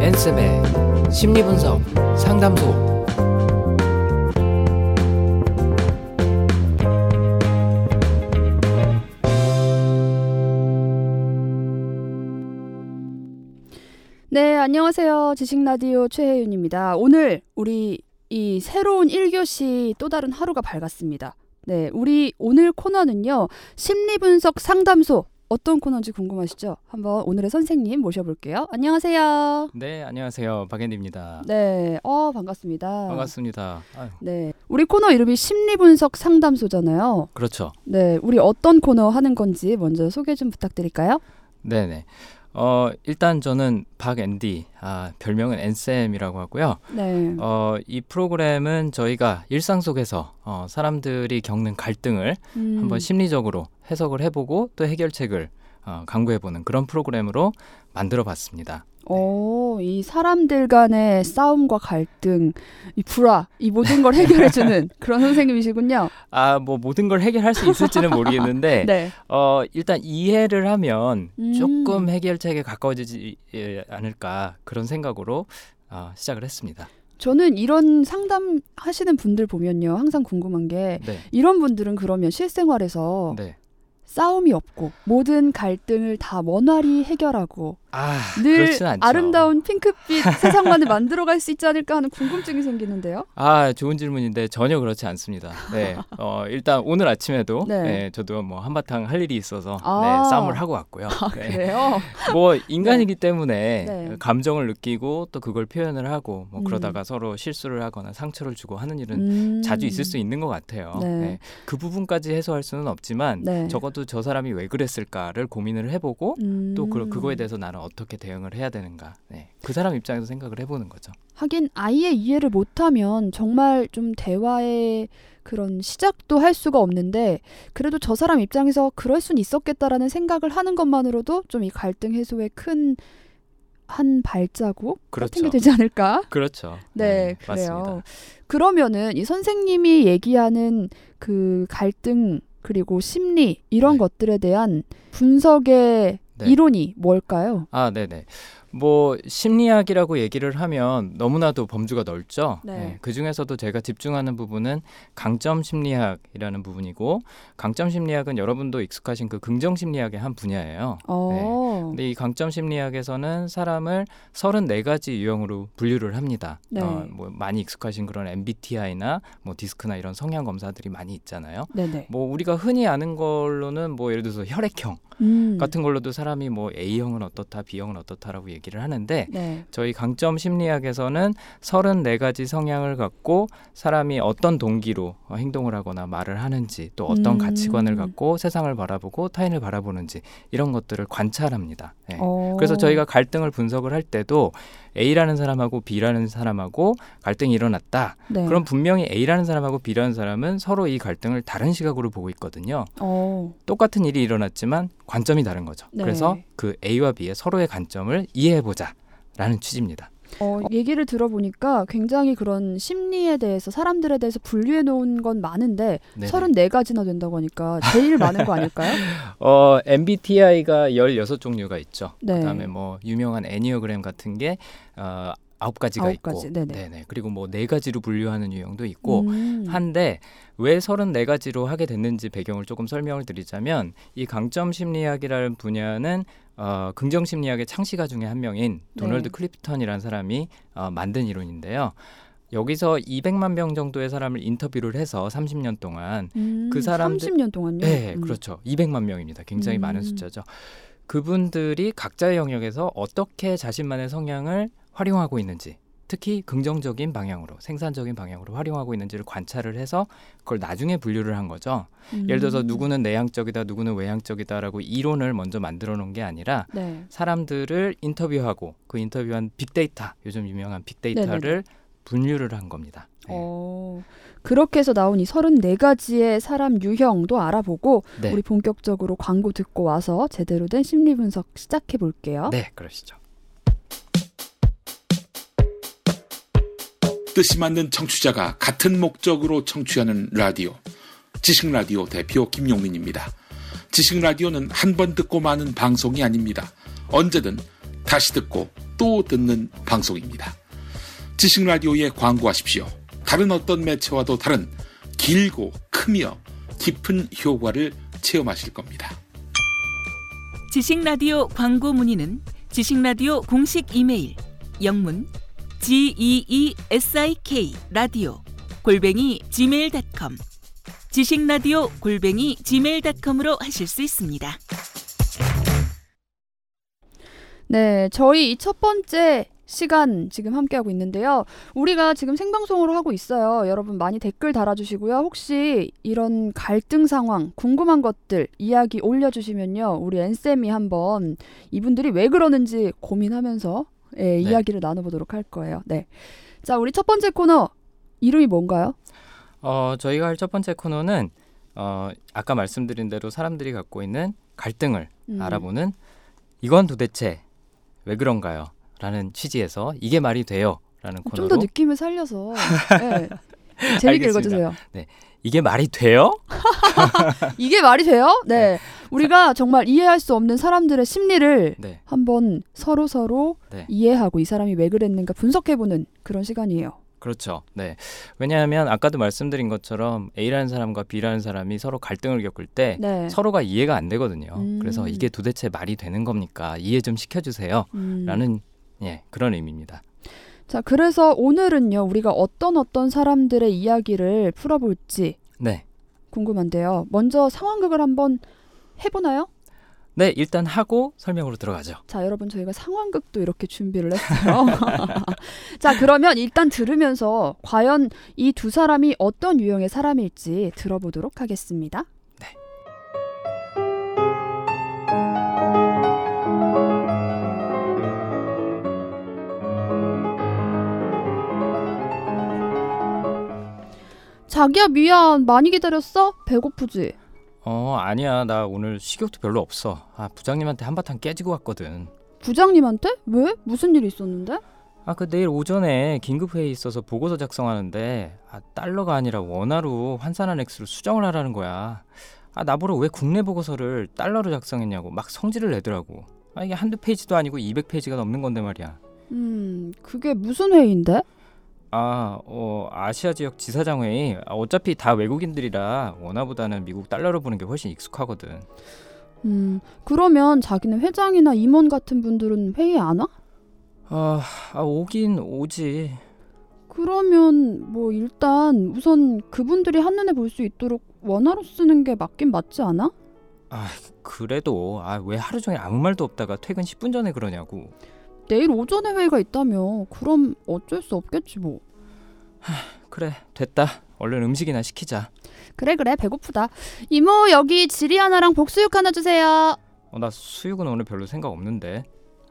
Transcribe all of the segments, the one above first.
엔쌤의 심리분석 상담소 네, 안녕하세요. 지식라디오 최혜윤입니다. 오늘 우리 이 새로운 1교시 또 다른 하루가 밝았습니다. 네, 우리 오늘 코너는요. 심리분석 상담소 어떤 코너인지 궁금하시죠? 한번 오늘의 선생님 모셔볼게요. 안녕하세요. 네, 안녕하세요. 박앤디입니다. 네, 어 반갑습니다. 반갑습니다. 아유, 네, 우리 코너 이름이 심리분석 상담소잖아요. 그렇죠. 네, 우리 어떤 코너 하는 건지 먼저 소개 좀 부탁드릴까요? 네, 네. 어, 일단 저는 박앤디, 아, 별명은 앤쌤이라고 하고요. 네, 어, 이 프로그램은 저희가 일상 속에서 어, 사람들이 겪는 갈등을 음, 한번 심리적으로 해석을 해보고 또 해결책을 어, 강구해보는 그런 프로그램으로 만들어봤습니다. 어, 이 사람들 간의 싸움과 갈등, 이 불화, 이 모든 걸 해결해주는 그런 선생님이시군요. 아, 뭐 모든 걸 해결할 수 있을지는 모르겠는데, 네. 어, 일단 이해를 하면 음. 조금 해결책에 가까워지지 예, 않을까 그런 생각으로 어, 시작을 했습니다. 저는 이런 상담 하시는 분들 보면요. 항상 궁금한 게 네, 이런 분들은 그러면 실생활에서 네. 싸움이 없고 모든 갈등을 다 원활히 해결하고 아, 늘. 아름다운 핑크빛 세상만을 만들어갈 수 있지 않을까 하는 궁금증이 생기는데요. 아, 좋은 질문인데 전혀 그렇지 않습니다. 네, 어, 일단 오늘 아침에도 네. 네. 저도 뭐 한바탕 할 일이 있어서 아. 네, 싸움을 하고 왔고요. 네. 그래요? 뭐 인간이기 때문에 네. 감정을 느끼고 또 그걸 표현을 하고 뭐 음. 그러다가 서로 실수를 하거나 상처를 주고 하는 일은 음. 자주 있을 수 있는 것 같아요. 네. 네. 그 부분까지 해소할 수는 없지만 네. 적어도 저 사람이 왜 그랬을까를 고민을 해보고 음. 또 그, 그거에 대해서 나는 어떻게 대응을 해야 되는가. 네. 그 사람 입장에서 생각을 해보는 거죠. 하긴 아예 이해를 못하면 정말 좀 대화의 그런 시작도 할 수가 없는데 그래도 저 사람 입장에서 그럴 순 있었겠다라는 생각을 하는 것만으로도 좀 이 갈등 해소에 큰 한 발자국 같은 그렇죠. 게 되지 않을까? 그렇죠. 네, 그래요. 맞습니다. 그러면은 이 선생님이 얘기하는 그 갈등 그리고 심리 이런 네. 것들에 대한 분석의 네. 이론이 뭘까요? 아, 네네. 뭐 심리학이라고 얘기를 하면 너무나도 범주가 넓죠. 네. 그 중에서도 제가 집중하는 부분은 강점 심리학이라는 부분이고 강점 심리학은 여러분도 익숙하신 그 긍정 심리학의 한 분야예요. 어. 근데 이 강점 심리학에서는 사람을 34가지 유형으로 분류를 합니다. 네. 어, 뭐 많이 익숙하신 그런 MBTI나 뭐 디스크나 이런 성향 검사들이 많이 있잖아요. 네네. 뭐 우리가 흔히 아는 걸로는 뭐 예를 들어서 혈액형 음. 같은 걸로도 사람이 뭐 A형은 어떻다, B형은 어떻다라고 얘기를 하는데 네. 저희 강점 심리학에서는 34가지 성향을 갖고 사람이 어떤 동기로 어, 행동을 하거나 말을 하는지 또 어떤 음. 가치관을 갖고 세상을 바라보고 타인을 바라보는지 이런 것들을 관찰합니다. 네. 어. 그래서 저희가 갈등을 분석을 할 때도 A라는 사람하고 B라는 사람하고 갈등이 일어났다. 네. 그럼 분명히 A라는 사람하고 B라는 사람은 서로 이 갈등을 다른 시각으로 보고 있거든요. 어. 똑같은 일이 일어났지만 관점이 다른 거죠. 네. 그래서 그 A와 B의 서로의 관점을 이해해보자라는 취지입니다. 어, 얘기를 들어보니까 굉장히 그런 심리에 대해서 사람들에 대해서 분류해 놓은 건 많은데 네네. 34가지나 된다고 하니까 제일 많은 거 아닐까요? 어, MBTI가 16종류가 있죠. 네. 그다음에 뭐 유명한 애니어그램 같은 게 어, 아홉 가지가 아홉 있고, 가지, 네네. 그리고 뭐 네 가지로 분류하는 유형도 있고 음. 한데 왜 34가지로 하게 됐는지 배경을 조금 설명을 드리자면 이 강점 심리학이라는 분야는 어, 긍정 심리학의 창시가 중에 한 명인 도널드 네. 클리프턴이라는 사람이 어, 만든 이론인데요. 여기서 200만 명 정도의 사람을 인터뷰를 해서 30년 동안 음, 그 사람들- 30년 동안요? 네, 음. 그렇죠. 200만 명입니다. 굉장히 음. 많은 숫자죠. 그분들이 각자의 영역에서 어떻게 자신만의 성향을 활용하고 있는지, 특히 긍정적인 방향으로, 생산적인 방향으로 활용하고 있는지를 관찰을 해서 그걸 나중에 분류를 한 거죠. 예를 들어서 음. 누구는 내향적이다, 누구는 외향적이다라고 이론을 먼저 만들어 놓은 게 아니라 네. 사람들을 인터뷰하고 그 인터뷰한 빅데이터, 요즘 유명한 빅데이터를 분류를 한 겁니다. 네. 어, 그렇게 해서 나온 이 34가지의 사람 유형도 알아보고 네. 우리 본격적으로 광고 듣고 와서 제대로 된 심리 분석 시작해 볼게요. 네, 그러시죠. 뜻이 맞는 청취자가 같은 목적으로 청취하는 라디오. 지식 라디오 대표 김용민입니다. 지식 라디오는 한 번 듣고 마는 방송이 아닙니다. 언제든 다시 듣고 또 듣는 방송입니다. 지식 라디오에 광고하십시오. 다른 어떤 매체와도 다른 길고 크며 깊은 효과를 체험하실 겁니다. 지식 라디오 광고 문의는 지식 라디오 공식 이메일 영문 g e e s i k 라디오 골뱅이 gmail.com 지식 라디오 골뱅이 gmail.com으로 하실 수 있습니다. 네, 저희 이 첫 번째 시간 지금 함께하고 있는데요. 우리가 지금 생방송으로 하고 있어요. 여러분 많이 댓글 달아주시고요. 혹시 이런 갈등 상황, 궁금한 것들 이야기 올려주시면요. 우리 엔쌤이 한번 이분들이 왜 그러는지 고민하면서 예, 이야기를 나눠보도록 할 거예요. 네. 자, 우리 첫 번째 코너 이름이 뭔가요? 어, 저희가 할 첫 번째 코너는 어, 아까 말씀드린 대로 사람들이 갖고 있는 갈등을 음. 알아보는 이건 도대체 왜 그런가요? 라는 취지에서 이게 말이 돼요. 라는 좀 코너로 더 느낌을 살려서 예. 재밌게 알겠습니다. 읽어주세요. 이게 말이 돼요? 이게 말이 돼요? 네. 우리가 정말 이해할 수 없는 사람들의 심리를 네. 한번 서로 서로 네. 이해하고 이 사람이 왜 그랬는가 분석해보는 그런 시간이에요. 그렇죠. 네. 왜냐하면 아까도 말씀드린 것처럼 A라는 사람과 B라는 사람이 서로 갈등을 겪을 때 네. 서로가 이해가 안 되거든요. 음. 그래서 이게 도대체 말이 되는 겁니까? 이해 좀 시켜주세요. 음. 라는 예, 그런 의미입니다. 자, 그래서 오늘은요, 우리가 어떤 어떤 사람들의 이야기를 풀어볼지 네. 궁금한데요. 먼저 상황극을 한번 해보나요? 네, 일단 하고 설명으로 들어가죠. 자, 여러분 저희가 상황극도 이렇게 준비를 했어요. 자, 그러면 일단 들으면서 과연 이 두 사람이 어떤 유형의 사람일지 들어보도록 하겠습니다. 자기야 미안 많이 기다렸어? 배고프지? 어, 아니야. 나 오늘 식욕도 별로 없어. 아, 부장님한테 한바탕 깨지고 왔거든. 부장님한테? 왜? 무슨 일이 있었는데? 아, 그 내일 오전에 긴급 회의 있어서 보고서 작성하는데 아, 달러가 아니라 원화로 환산한 액수를 수정을 하라는 거야. 아, 나보러 왜 국내 보고서를 달러로 작성했냐고 막 성질을 내더라고. 아, 이게 한두 페이지도 아니고 200페이지가 넘는 건데 말이야. 음, 그게 무슨 회의인데? 아, 어, 아시아 지역 지사장 회의. 아, 어차피 다 외국인들이라 원화보다는 미국 달러로 보는 게 훨씬 익숙하거든. 음, 그러면 자기는 회장이나 임원 같은 분들은 회의 안 와? 아, 아 오긴 오지. 그러면 뭐 일단 우선 그분들이 한눈에 볼 수 있도록 원화로 쓰는 게 맞긴 맞지 않아? 그래도 아, 왜 하루 종일 아무 말도 없다가 퇴근 10분 전에 그러냐고. 내일 오전에 회의가 있다며 그럼 어쩔 수 없겠지 뭐. 그래, 됐다. 얼른 음식이나 시키자. 그래 그래 배고프다. 이모 여기 지리 하나랑 복수육 하나 주세요. 어, 나 수육은 오늘 별로 생각 없는데.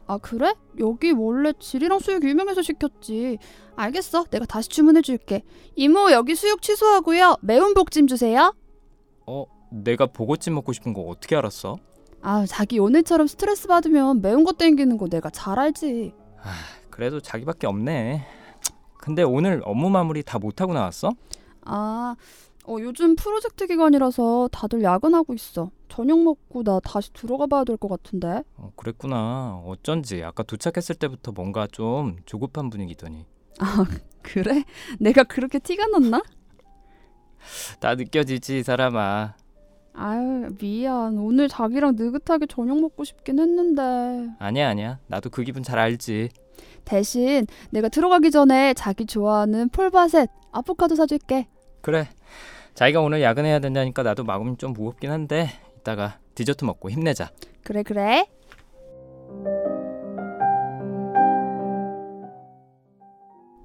아 그래? 여기 원래 지리랑 수육 유명해서 시켰지. 알겠어. 내가 다시 주문해 줄게. 이모 여기 수육 취소하고요. 매운 복찜 주세요. 어, 내가 보고찜 먹고 싶은 거 어떻게 알았어? 아 자기 오늘처럼 스트레스 받으면 매운 거 땡기는 거 내가 잘 알지. 그래도 자기밖에 없네. 근데 오늘 업무 마무리 다 못하고 나왔어? 아 어, 요즘 프로젝트 기간이라서 다들 야근하고 있어. 저녁 먹고 나 다시 들어가 봐야 될 것 같은데. 어, 그랬구나. 어쩐지 아까 도착했을 때부터 뭔가 좀 조급한 분위기더니. 그래? 내가 그렇게 티가 났나? 다 느껴지지 이 사람아. 아유 미안. 오늘 자기랑 느긋하게 저녁 먹고 싶긴 했는데. 아니야 아니야. 나도 그 기분 잘 알지. 대신 내가 들어가기 전에 자기 좋아하는 폴바셋 아보카도 사줄게. 그래. 자기가 오늘 야근해야 된다니까 나도 마음이 좀 무겁긴 한데 이따가 디저트 먹고 힘내자. 그래 그래.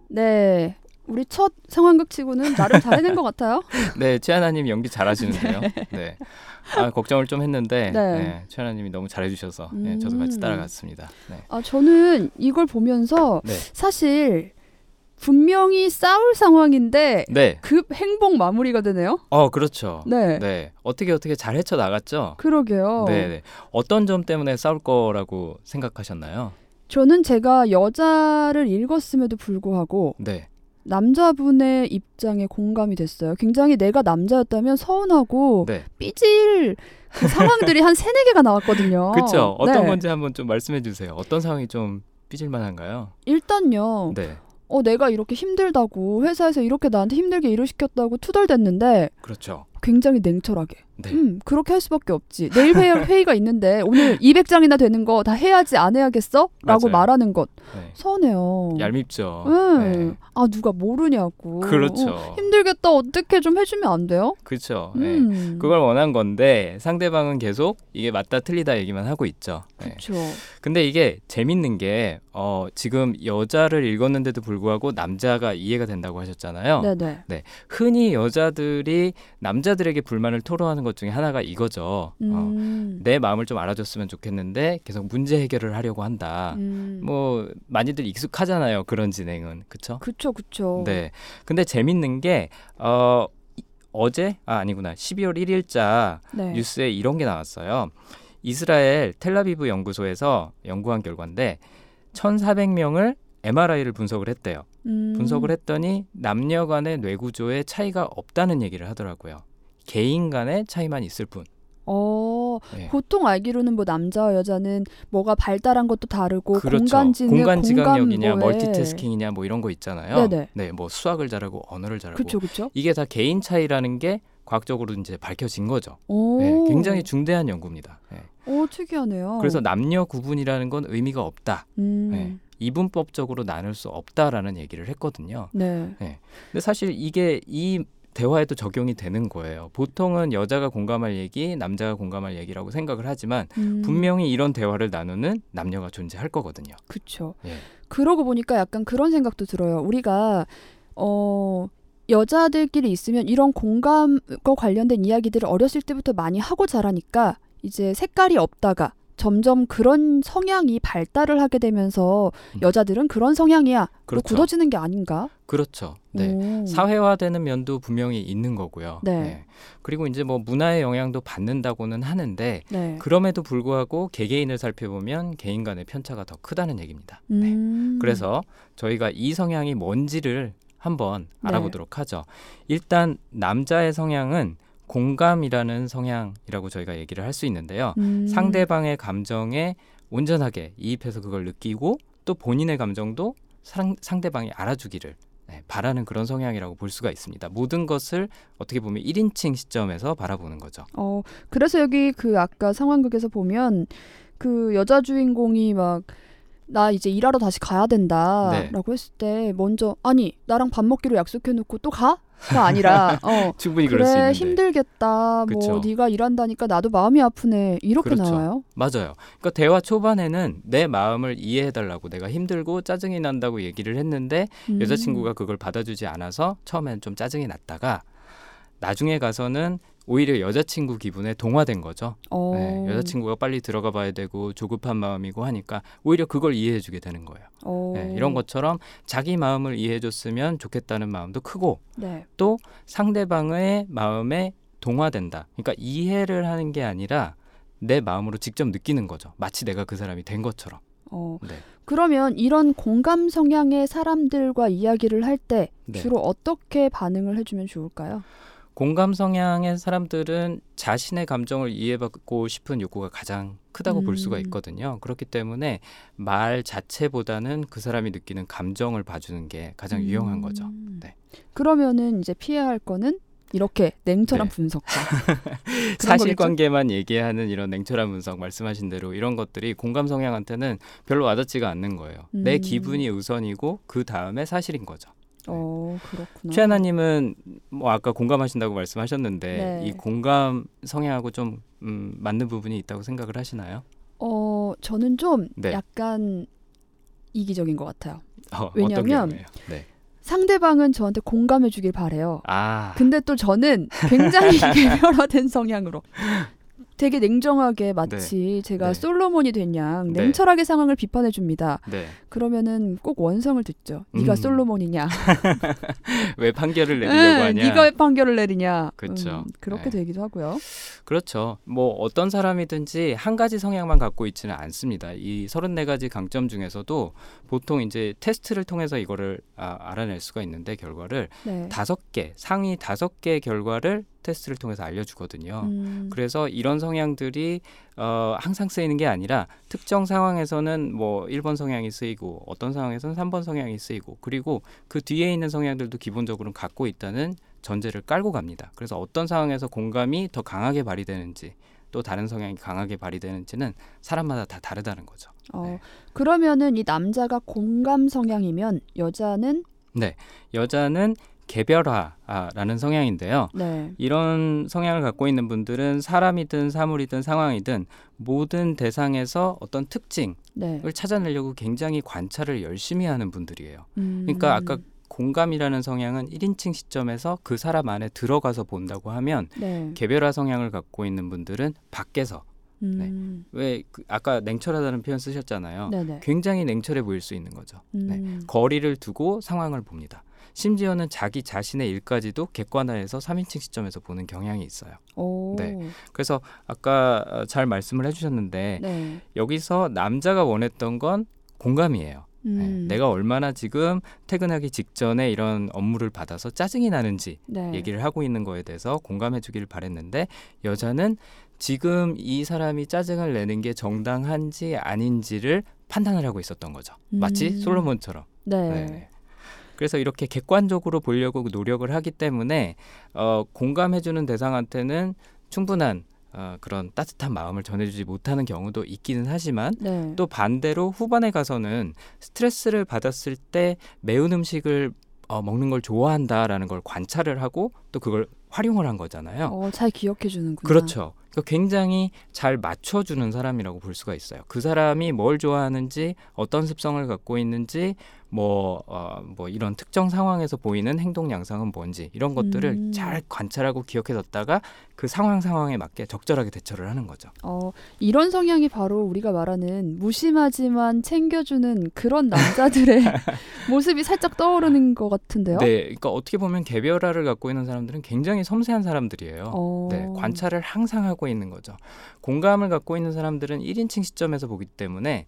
네. 우리 첫 상황극 치고는 나름 잘해낸 것 같아요. 네, 최하나님 연기 잘하시는데요. 네. 아, 걱정을 좀 했는데 네. 네. 최하나님이 너무 잘해주셔서 네, 저도 음. 같이 따라갔습니다. 네. 아, 저는 이걸 보면서 네. 사실 분명히 싸울 상황인데 네. 급 행복 마무리가 되네요. 어, 그렇죠. 네. 네. 어떻게 어떻게 잘 헤쳐 나갔죠? 그러게요. 네, 네. 어떤 점 때문에 싸울 거라고 생각하셨나요? 저는 제가 여자를 읽었음에도 불구하고 네. 남자분의 입장에 공감이 됐어요. 굉장히 내가 남자였다면 서운하고 네. 삐질 그 상황들이 한 세네 개가 나왔거든요. 그렇죠. 어떤 네. 건지 한번 좀 말씀해 주세요. 어떤 상황이 좀 삐질 만한가요? 일단요. 네. 어 내가 이렇게 힘들다고 회사에서 이렇게 나한테 힘들게 일을 시켰다고 투덜댔는데 그렇죠. 굉장히 냉철하게. 네. 음, 그렇게 할 수밖에 없지. 내일 회의, 회의가 있는데 오늘 200장이나 되는 거 다 해야지 안 해야겠어? 라고 맞아요. 말하는 것. 네. 서운해요. 얄밉죠. 음. 네. 아, 누가 모르냐고. 그렇죠. 어, 힘들겠다. 어떻게 좀 해주면 안 돼요? 그렇죠. 네. 음. 그걸 원한 건데 상대방은 계속 이게 맞다 틀리다 얘기만 하고 있죠. 네. 그렇죠. 근데 이게 재밌는 게 어, 지금 여자를 읽었는데도 불구하고 남자가 이해가 된다고 하셨잖아요. 네네. 흔히 여자들이 남자들에게 불만을 토로하는 것 중에 하나가 이거죠. 어, 음. 내 마음을 좀 알아줬으면 좋겠는데 계속 문제 해결을 하려고 한다. 음. 뭐 많이들 익숙하잖아요. 그런 진행은 그렇죠? 그쵸, 그쵸. 네. 근데 재밌는 게 어, 이- 어제 아 아니구나 12월 1일자 네. 뉴스에 이런 게 나왔어요. 이스라엘 텔라비브 연구소에서 연구한 결과인데 1,400명을 MRI를 분석을 했대요. 음. 분석을 했더니 남녀 간의 뇌 구조에 차이가 없다는 얘기를 하더라고요. 개인 간의 차이만 있을 뿐. 어, 네. 보통 알기로는 뭐 남자와 여자는 뭐가 발달한 것도 다르고 그렇죠. 공간 지능, 공간 지각력이냐, 뭐에- 멀티태스킹이냐 뭐 이런 거 있잖아요. 네네. 네, 뭐 수학을 잘하고 언어를 잘하고 그쵸, 그쵸. 이게 다 개인 차이라는 게 과학적으로 이제 밝혀진 거죠. 오. 네, 굉장히 중대한 연구입니다. 네. 오, 특이하네요. 그래서 남녀 구분이라는 건 의미가 없다. 음. 네. 이분법적으로 나눌 수 없다라는 얘기를 했거든요. 네. 근데 사실 이게 이 대화에도 적용이 되는 거예요. 보통은 여자가 공감할 얘기, 남자가 공감할 얘기라고 생각을 하지만 음. 분명히 이런 대화를 나누는 남녀가 존재할 거거든요. 그쵸. 예. 그러고 보니까 약간 그런 생각도 들어요. 우리가 어 여자들끼리 있으면 이런 공감과 관련된 이야기들을 어렸을 때부터 많이 하고 자라니까 이제 색깔이 없다가 점점 그런 성향이 발달을 하게 되면서 음. 여자들은 그런 성향이야. 로 그렇죠. 굳어지는 게 아닌가? 그렇죠. 네. 오. 사회화되는 면도 분명히 있는 거고요. 네. 그리고 이제 뭐 문화의 영향도 받는다고는 하는데 네. 그럼에도 불구하고 개개인을 살펴보면 개인 간의 편차가 더 크다는 얘기입니다. 네. 음. 그래서 저희가 이 성향이 뭔지를 한번 네. 알아보도록 하죠. 일단 남자의 성향은 공감이라는 성향이라고 저희가 얘기를 할 수 있는데요. 음. 상대방의 감정에 온전하게 이입해서 그걸 느끼고 또 본인의 감정도 상, 상대방이 알아주기를 네, 바라는 그런 성향이라고 볼 수가 있습니다. 모든 것을 어떻게 보면 1인칭 시점에서 바라보는 거죠. 어, 그래서 여기 그 아까 상황극에서 보면 그 여자 주인공이 막 나 이제 일하러 다시 가야 된다라고 했을 때 먼저 아니 나랑 밥 먹기로 약속해 놓고 또 가? 가 아니라 어 충분히 그럴 수 그래 있는데 힘들겠다 뭐 그쵸. 네가 일한다니까 나도 마음이 아프네 이렇게 그렇죠. 나와요. 맞아요. 그러니까 대화 초반에는 내 마음을 이해해달라고 내가 힘들고 짜증이 난다고 얘기를 했는데 음. 여자친구가 그걸 받아주지 않아서 처음엔 좀 짜증이 났다가 나중에 가서는 오히려 여자친구 기분에 동화된 거죠. 어. 네, 여자친구가 빨리 들어가 봐야 되고 조급한 마음이고 하니까 오히려 그걸 이해해주게 되는 거예요. 어. 네, 이런 것처럼 자기 마음을 이해해줬으면 좋겠다는 마음도 크고 네. 또 상대방의 마음에 동화된다. 그러니까 이해를 하는 게 아니라 내 마음으로 직접 느끼는 거죠. 마치 내가 그 사람이 된 것처럼. 어. 네. 그러면 이런 공감 성향의 사람들과 이야기를 할때 네. 주로 어떻게 반응을 해주면 좋을까요? 공감 성향의 사람들은 자신의 감정을 이해받고 싶은 욕구가 가장 크다고 볼 수가 음. 있거든요. 그렇기 때문에 말 자체보다는 그 사람이 느끼는 감정을 봐주는 게 가장 유용한 거죠. 음. 네. 그러면 이제 피해야 할 거는 이렇게 냉철한 네. 그런 사실관계만 얘기하는 이런 냉철한 분석 말씀하신 대로 이런 것들이 공감 성향한테는 별로 와닿지가 않는 거예요. 내 음. 기분이 우선이고 그 다음에 사실인 거죠. 어 그렇구나. 최하나님은 뭐 아까 공감하신다고 말씀하셨는데 네. 이 공감 성향하고 좀 음, 맞는 부분이 있다고 생각을 하시나요? 어 저는 좀 네. 약간 이기적인 것 같아요. 어, 왜냐면 경우에요? 네. 상대방은 저한테 공감해주길 바래요. 아, 근데 또 저는 굉장히 개별화된 성향으로 되게 냉정하게 마치 제가 네. 솔로몬이 된양 네. 냉철하게 상황을 비판해 줍니다. 네. 그러면은 꼭 원성을 듣죠. 네가 음. 솔로몬이냐? 왜 판결을 내리려고 응, 하냐? 네가 왜 판결을 내리냐? 그쵸. 음, 그렇게 네. 되기도 하고요. 그렇죠. 뭐 어떤 사람이든지 한 가지 성향만 갖고 있지는 않습니다. 이 34가지 강점 중에서도 보통 이제 테스트를 통해서 이거를 아, 알아낼 수가 있는데 결과를 네. 다섯 개 상위 다섯 개 결과를 테스트를 통해서 알려주거든요. 음, 그래서 이런 성향들이 어, 항상 쓰이는 게 아니라 특정 상황에서는 뭐 1번 성향이 쓰이고 어떤 상황에서는 3번 성향이 쓰이고 그리고 그 뒤에 있는 성향들도 기본적으로 갖고 있다는 전제를 깔고 갑니다. 그래서 어떤 상황에서 공감이 더 강하게 발휘되는지 또 다른 성향이 강하게 발휘되는지는 사람마다 다 다르다는 거죠. 어, 네. 그러면은 이 남자가 공감 성향이면 여자는 여자는 개별화라는 성향인데요. 네. 이런 성향을 갖고 있는 분들은 사람이든 사물이든 상황이든 모든 대상에서 어떤 특징을 네. 찾아내려고 굉장히 관찰을 열심히 하는 분들이에요. 음, 그러니까 아까 공감이라는 성향은 1인칭 시점에서 그 사람 안에 들어가서 본다고 하면 네. 개별화 성향을 갖고 있는 분들은 밖에서 음, 왜그 아까 냉철하다는 표현 쓰셨잖아요. 네네. 굉장히 냉철해 보일 수 있는 거죠. 네. 음, 거리를 두고 상황을 봅니다. 심지어는 자기 자신의 일까지도 객관화해서 3인칭 시점에서 보는 경향이 있어요. 오, 네. 그래서 아까 어, 잘 말씀을 해주셨는데 네. 여기서 남자가 원했던 건 공감이에요. 네, 음, 내가 얼마나 지금 퇴근하기 직전에 이런 업무를 받아서 짜증이 나는지 네. 얘기를 하고 있는 거에 대해서 공감해 주기를 바랬는데 여자는 지금 이 사람이 짜증을 내는 게 정당한지 아닌지를 판단을 하고 있었던 거죠. 마치 음. 솔로몬처럼. 네. 네. 그래서 이렇게 객관적으로 보려고 노력을 하기 때문에 어, 공감해주는 대상한테는 충분한 어, 그런 따뜻한 마음을 전해주지 못하는 경우도 있기는 하지만 네. 또 반대로 후반에 가서는 스트레스를 받았을 때 매운 음식을 어, 먹는 걸 좋아한다라는 걸 관찰을 하고 또 그걸 활용을 한 거잖아요. 어, 잘 기억해 주는구나. 그렇죠. 그러니까 굉장히 잘 맞춰주는 사람이라고 볼 수가 있어요. 그 사람이 뭘 좋아하는지, 어떤 습성을 갖고 있는지, 뭐, 어, 뭐 이런 특정 상황에서 보이는 행동 양상은 뭔지 이런 것들을 음. 잘 관찰하고 기억해뒀다가 그 상황 상황에 맞게 적절하게 대처를 하는 거죠. 어, 이런 성향이 바로 우리가 말하는 무심하지만 챙겨주는 그런 남자들의 모습이 살짝 떠오르는 것 같은데요. 네, 그러니까 어떻게 보면 개별화를 갖고 있는 사람들은 굉장히 섬세한 사람들이에요. 어. 네, 관찰을 항상 하고 있는 거죠. 공감을 갖고 있는 사람들은 1인칭 시점에서 보기 때문에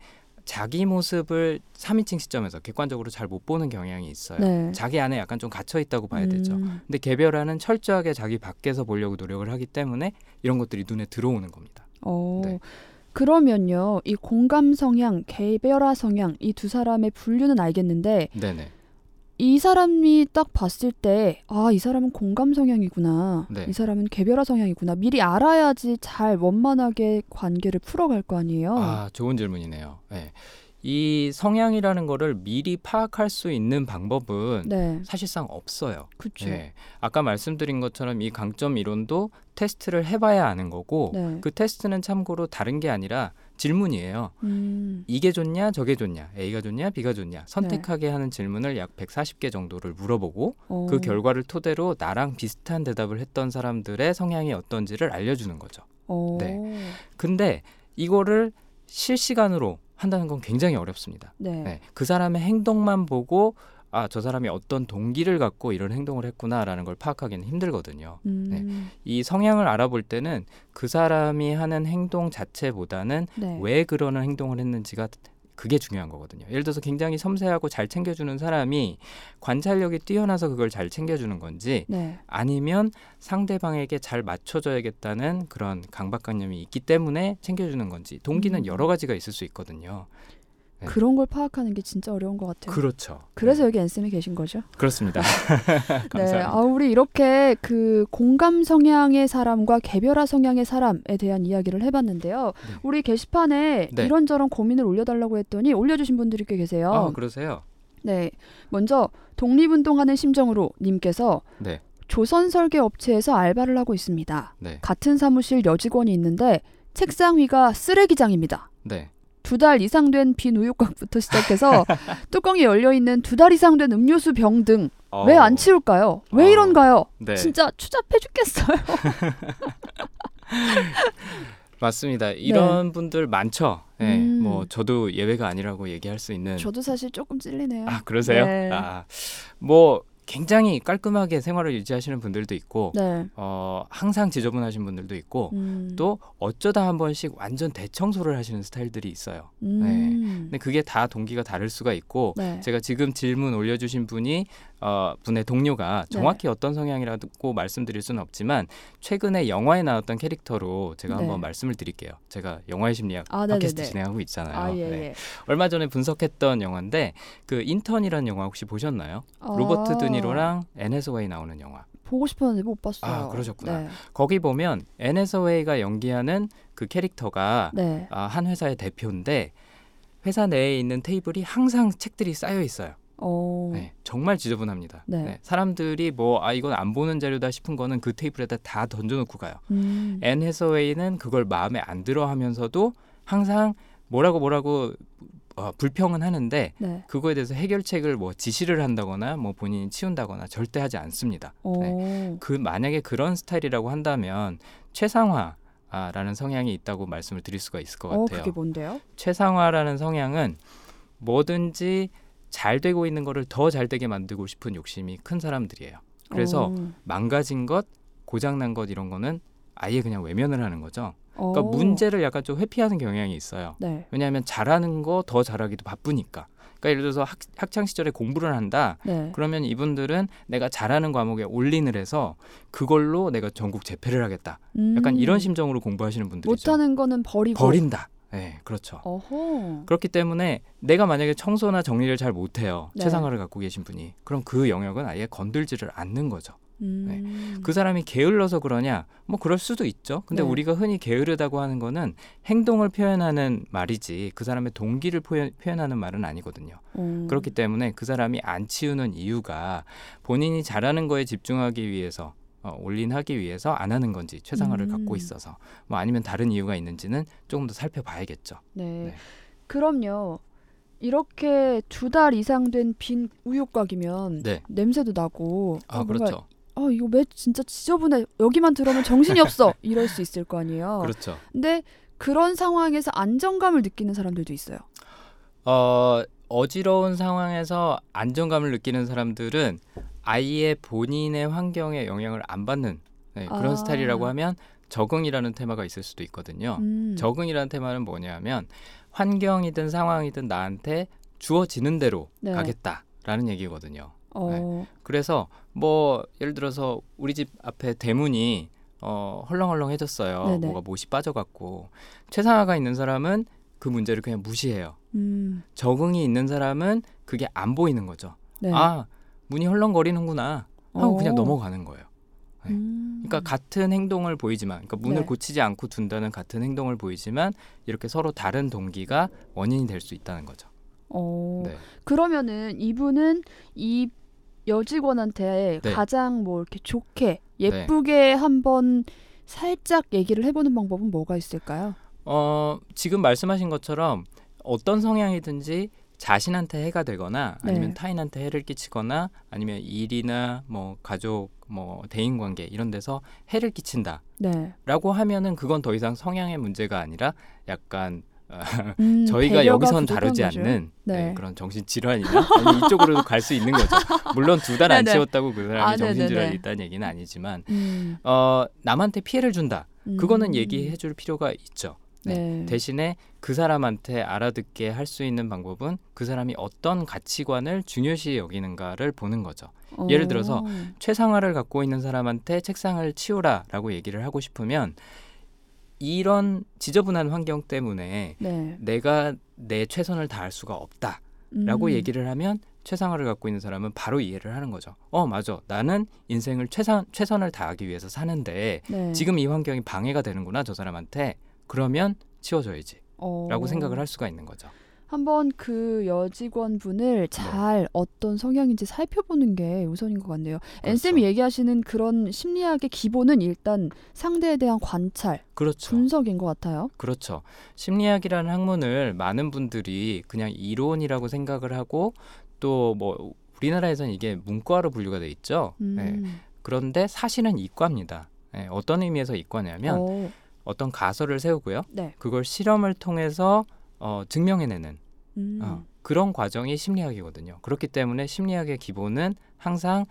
자기 모습을 3인칭 시점에서 객관적으로 잘 못 보는 경향이 있어요. 네. 자기 안에 약간 좀 갇혀 있다고 봐야 되죠. 음, 근데 개별화는 철저하게 자기 밖에서 보려고 노력을 하기 때문에 이런 것들이 눈에 들어오는 겁니다. 어, 네. 그러면요, 이 공감 성향, 개별화 성향 이 두 사람의 분류는 알겠는데 네네. 이 사람이 딱 봤을 때, 아, 이 사람은 공감 성향이구나. 네. 이 사람은 개별화 성향이구나. 미리 알아야지 잘 원만하게 관계를 풀어갈 거 아니에요. 아, 좋은 질문이네요. 네. 이 성향이라는 거를 미리 파악할 수 있는 방법은 네, 사실상 없어요. 그렇죠. 네. 아까 말씀드린 것처럼 이 강점 이론도 테스트를 해봐야 아는 거고 네. 그 테스트는 참고로 다른 게 아니라 질문이에요. 음, 이게 좋냐, 저게 좋냐, A가 좋냐, B가 좋냐 네. 선택하게 하는 질문을 약 140개 정도를 물어보고 어, 그 결과를 토대로 나랑 비슷한 대답을 했던 사람들의 성향이 어떤지를 알려주는 거죠. 어, 네. 근데 이거를 실시간으로 한다는 건 굉장히 어렵습니다. 네. 네. 그 사람의 행동만 보고 아, 저 사람이 어떤 동기를 갖고 이런 행동을 했구나라는 걸 파악하기는 힘들거든요. 음, 이 성향을 알아볼 때는 그 사람이 하는 행동 자체보다는 네. 왜 그러는 행동을 했는지가 그게 중요한 거거든요. 예를 들어서 굉장히 섬세하고 잘 챙겨주는 사람이 관찰력이 뛰어나서 그걸 잘 챙겨주는 건지 네. 아니면 상대방에게 잘 맞춰줘야겠다는 그런 강박관념이 있기 때문에 챙겨주는 건지 동기는 음. 여러 가지가 있을 수 있거든요. 네. 그런 걸 파악하는 게 진짜 어려운 것 같아요. 그렇죠. 그래서 여기 앤쌤이 계신 거죠. 그렇습니다. 네, 감사합니다. 아, 우리 이렇게 그 공감 성향의 사람과 개별화 성향의 사람에 대한 이야기를 해봤는데요. 네. 우리 게시판에 네. 이런저런 고민을 올려달라고 했더니 올려주신 분들이 꽤 계세요. 아, 그러세요? 네, 먼저 독립운동하는 심정으로 님께서 네. 조선 설계 업체에서 알바를 하고 있습니다. 네. 같은 사무실 여직원이 있는데 책상 위가 쓰레기장입니다. 네. 두 달 이상 된 빈 우유곽부터 시작해서 뚜껑이 열려 있는 두 달 이상 된 음료수 병 등 왜안 어, 치울까요? 왜 어, 이런가요? 네. 진짜 추잡해 죽겠어요. 맞습니다. 이런 분들 많죠. 네. 음. 뭐 저도 예외가 아니라고 얘기할 수 있는 저도 사실 조금 찔리네요. 아, 그러세요? 네. 아. 뭐 굉장히 깔끔하게 생활을 유지하시는 분들도 있고 네. 어, 항상 지저분하신 분들도 있고 음. 또 어쩌다 한 번씩 완전 대청소를 하시는 스타일들이 있어요. 음. 근데 그게 다 동기가 다를 수가 있고 네. 제가 지금 질문 올려주신 분이 어, 분의 동료가 네. 정확히 어떤 성향이라고 말씀드릴 수는 없지만 최근에 영화에 나왔던 캐릭터로 제가 네. 한번 말씀을 드릴게요. 제가 영화의 심리학 아, 팟캐스트. 진행하고 있잖아요. 아, 예, 네. 예. 얼마 전에 분석했던 영화인데 그 인턴이라는 영화 혹시 보셨나요? 로버트 아, 드니로랑 앤 해서웨이 나오는 영화. 보고 싶었는데 못 봤어요. 아, 그러셨구나. 네. 거기 보면 앤 해서웨이가 연기하는 그 캐릭터가 네. 아, 한 회사의 대표인데 회사 내에 있는 테이블이 항상 책들이 쌓여 있어요. 어. 네, 정말 지저분합니다. 네. 네, 사람들이 뭐 아 이건 안 보는 자료다 싶은 거는 그 테이블에다 다 던져놓고 가요. 음. 앤 해서웨이는 그걸 마음에 안 들어하면서도 항상 뭐라고 뭐라고 어, 불평은 하는데 네. 그거에 대해서 해결책을 뭐 지시를 한다거나 뭐 본인이 치운다거나 절대 하지 않습니다. 어. 네. 그 만약에 그런 스타일이라고 한다면 최상화 라는 성향이 있다고 말씀을 드릴 수가 있을 것 어, 같아요. 그게 뭔데요? 최상화라는 성향은 뭐든지 잘 되고 있는 거를 더 잘 되게 만들고 싶은 욕심이 큰 사람들이에요. 그래서 어. 망가진 것, 고장난 것 이런 거는 아예 그냥 외면을 하는 거죠. 어. 그러니까 문제를 약간 좀 회피하는 경향이 있어요. 네. 왜냐하면 잘하는 거 더 잘하기도 바쁘니까. 그러니까 예를 들어서 학, 학창 시절에 공부를 한다. 네. 그러면 이분들은 내가 잘하는 과목에 올인을 해서 그걸로 내가 전국 재패를 하겠다. 약간 음. 이런 심정으로 공부하시는 분들이죠. 못하는 거는 버리고. 버린다. 네, 그렇죠. 어허. 그렇기 때문에 내가 만약에 청소나 정리를 잘 못해요. 네. 최상화를 갖고 계신 분이. 그럼 그 영역은 아예 건들지를 않는 거죠. 음. 그 사람이 게을러서 그러냐? 뭐 그럴 수도 있죠. 근데 네. 우리가 흔히 게으르다고 하는 거는 행동을 표현하는 말이지 그 사람의 동기를 표현, 표현하는 말은 아니거든요. 어. 그렇기 때문에 그 사람이 안 치우는 이유가 본인이 잘하는 거에 집중하기 위해서 어, 올인하기 위해서 안 하는 건지 최상화를 음. 갖고 있어서 뭐 아니면 다른 이유가 있는지는 조금 더 살펴봐야겠죠. 네. 네. 그럼요. 이렇게 두 달 이상 된 빈 우유곽이면 네. 냄새도 나고 아 어, 뭔가, 그렇죠. 아 이거 왜 진짜 지저분해 여기만 들어오면 정신이 없어 이럴 수 있을 거 아니에요. 그렇죠. 근데 그런 상황에서 안정감을 느끼는 사람들도 있어요. 어, 어지러운 상황에서 안정감을 느끼는 사람들은 아예 본인의 환경에 영향을 안 받는 네, 그런 아. 스타일이라고 하면 적응이라는 테마가 있을 수도 있거든요. 음. 적응이라는 테마는 뭐냐면 환경이든 상황이든 나한테 주어지는 대로 네. 가겠다라는 얘기거든요. 어, 그래서 뭐 예를 들어서 우리 집 앞에 대문이 어, 헐렁헐렁해졌어요. 네네. 뭐가 못이 빠져갖고 최상화가 있는 사람은 그 문제를 그냥 무시해요. 음, 적응이 있는 사람은 그게 안 보이는 거죠. 네. 아 문이 헐렁거리는구나 하고 그냥 어. 넘어가는 거예요. 네. 음. 그러니까 같은 행동을 보이지만, 그러니까 문을 네. 고치지 않고 둔다는 같은 행동을 보이지만 이렇게 서로 다른 동기가 원인이 될 수 있다는 거죠. 어, 네. 그러면은 이분은 이 여직원한테 네. 가장 뭐 이렇게 좋게 예쁘게 한번 살짝 얘기를 해보는 방법은 뭐가 있을까요? 어, 지금 말씀하신 것처럼 어떤 성향이든지 자신한테 해가 되거나 아니면 네. 타인한테 해를 끼치거나 아니면 일이나 뭐 가족 뭐 대인 관계 이런 데서 해를 끼친다라고 네. 하면은 그건 더 이상 성향의 문제가 아니라 약간 어, 음, 저희가 여기선 다루지 거죠. 않는 네. 네, 그런 정신 질환이나 이쪽으로도 갈 수 있는 거죠. 물론 두 달안 네네. 치웠다고 그 사람이 아, 정신. 질환이 있다는 얘기는 아니지만 음, 어, 남한테 피해를 준다. 그거는 음. 얘기해 줄 필요가 있죠. 네. 네. 대신에 그 사람한테 알아듣게 할 수 있는 방법은 그 사람이 어떤 가치관을 중요시 여기는가를 보는 거죠. 예를 들어서 어. 최상화를 갖고 있는 사람한테 책상을 치우라라고 얘기를 하고 싶으면 이런 지저분한 환경 때문에 네. 내가 내 최선을 다할 수가 없다라고 음. 얘기를 하면 최상화를 갖고 있는 사람은 바로 이해를 하는 거죠. 어, 맞아. 나는 인생을 최선 최선을 다하기 위해서 사는데 네. 지금 이 환경이 방해가 되는구나 저 사람한테. 그러면 치워줘야지. 어. 라고 생각을 할 수가 있는 거죠. 한번 그 여직원분을 잘 어떤 성향인지 살펴보는 게 우선인 것 같네요. 앤쌤이 얘기하시는 그런 심리학의 기본은 일단 상대에 대한 관찰, 그렇죠. 분석인 것 같아요. 그렇죠. 심리학이라는 학문을 많은 분들이 그냥 이론이라고 생각을 하고 또 뭐 우리나라에서는 이게 문과로 분류가 돼 있죠. 음. 네. 그런데 사실은 이과입니다. 네, 어떤 의미에서 이과냐면 어, 어떤 가설을 세우고요. 네. 그걸 실험을 통해서 어, 증명해내는 음. 어, 그런 과정이 심리학이거든요. 그렇기 때문에 심리학의 기본은 항상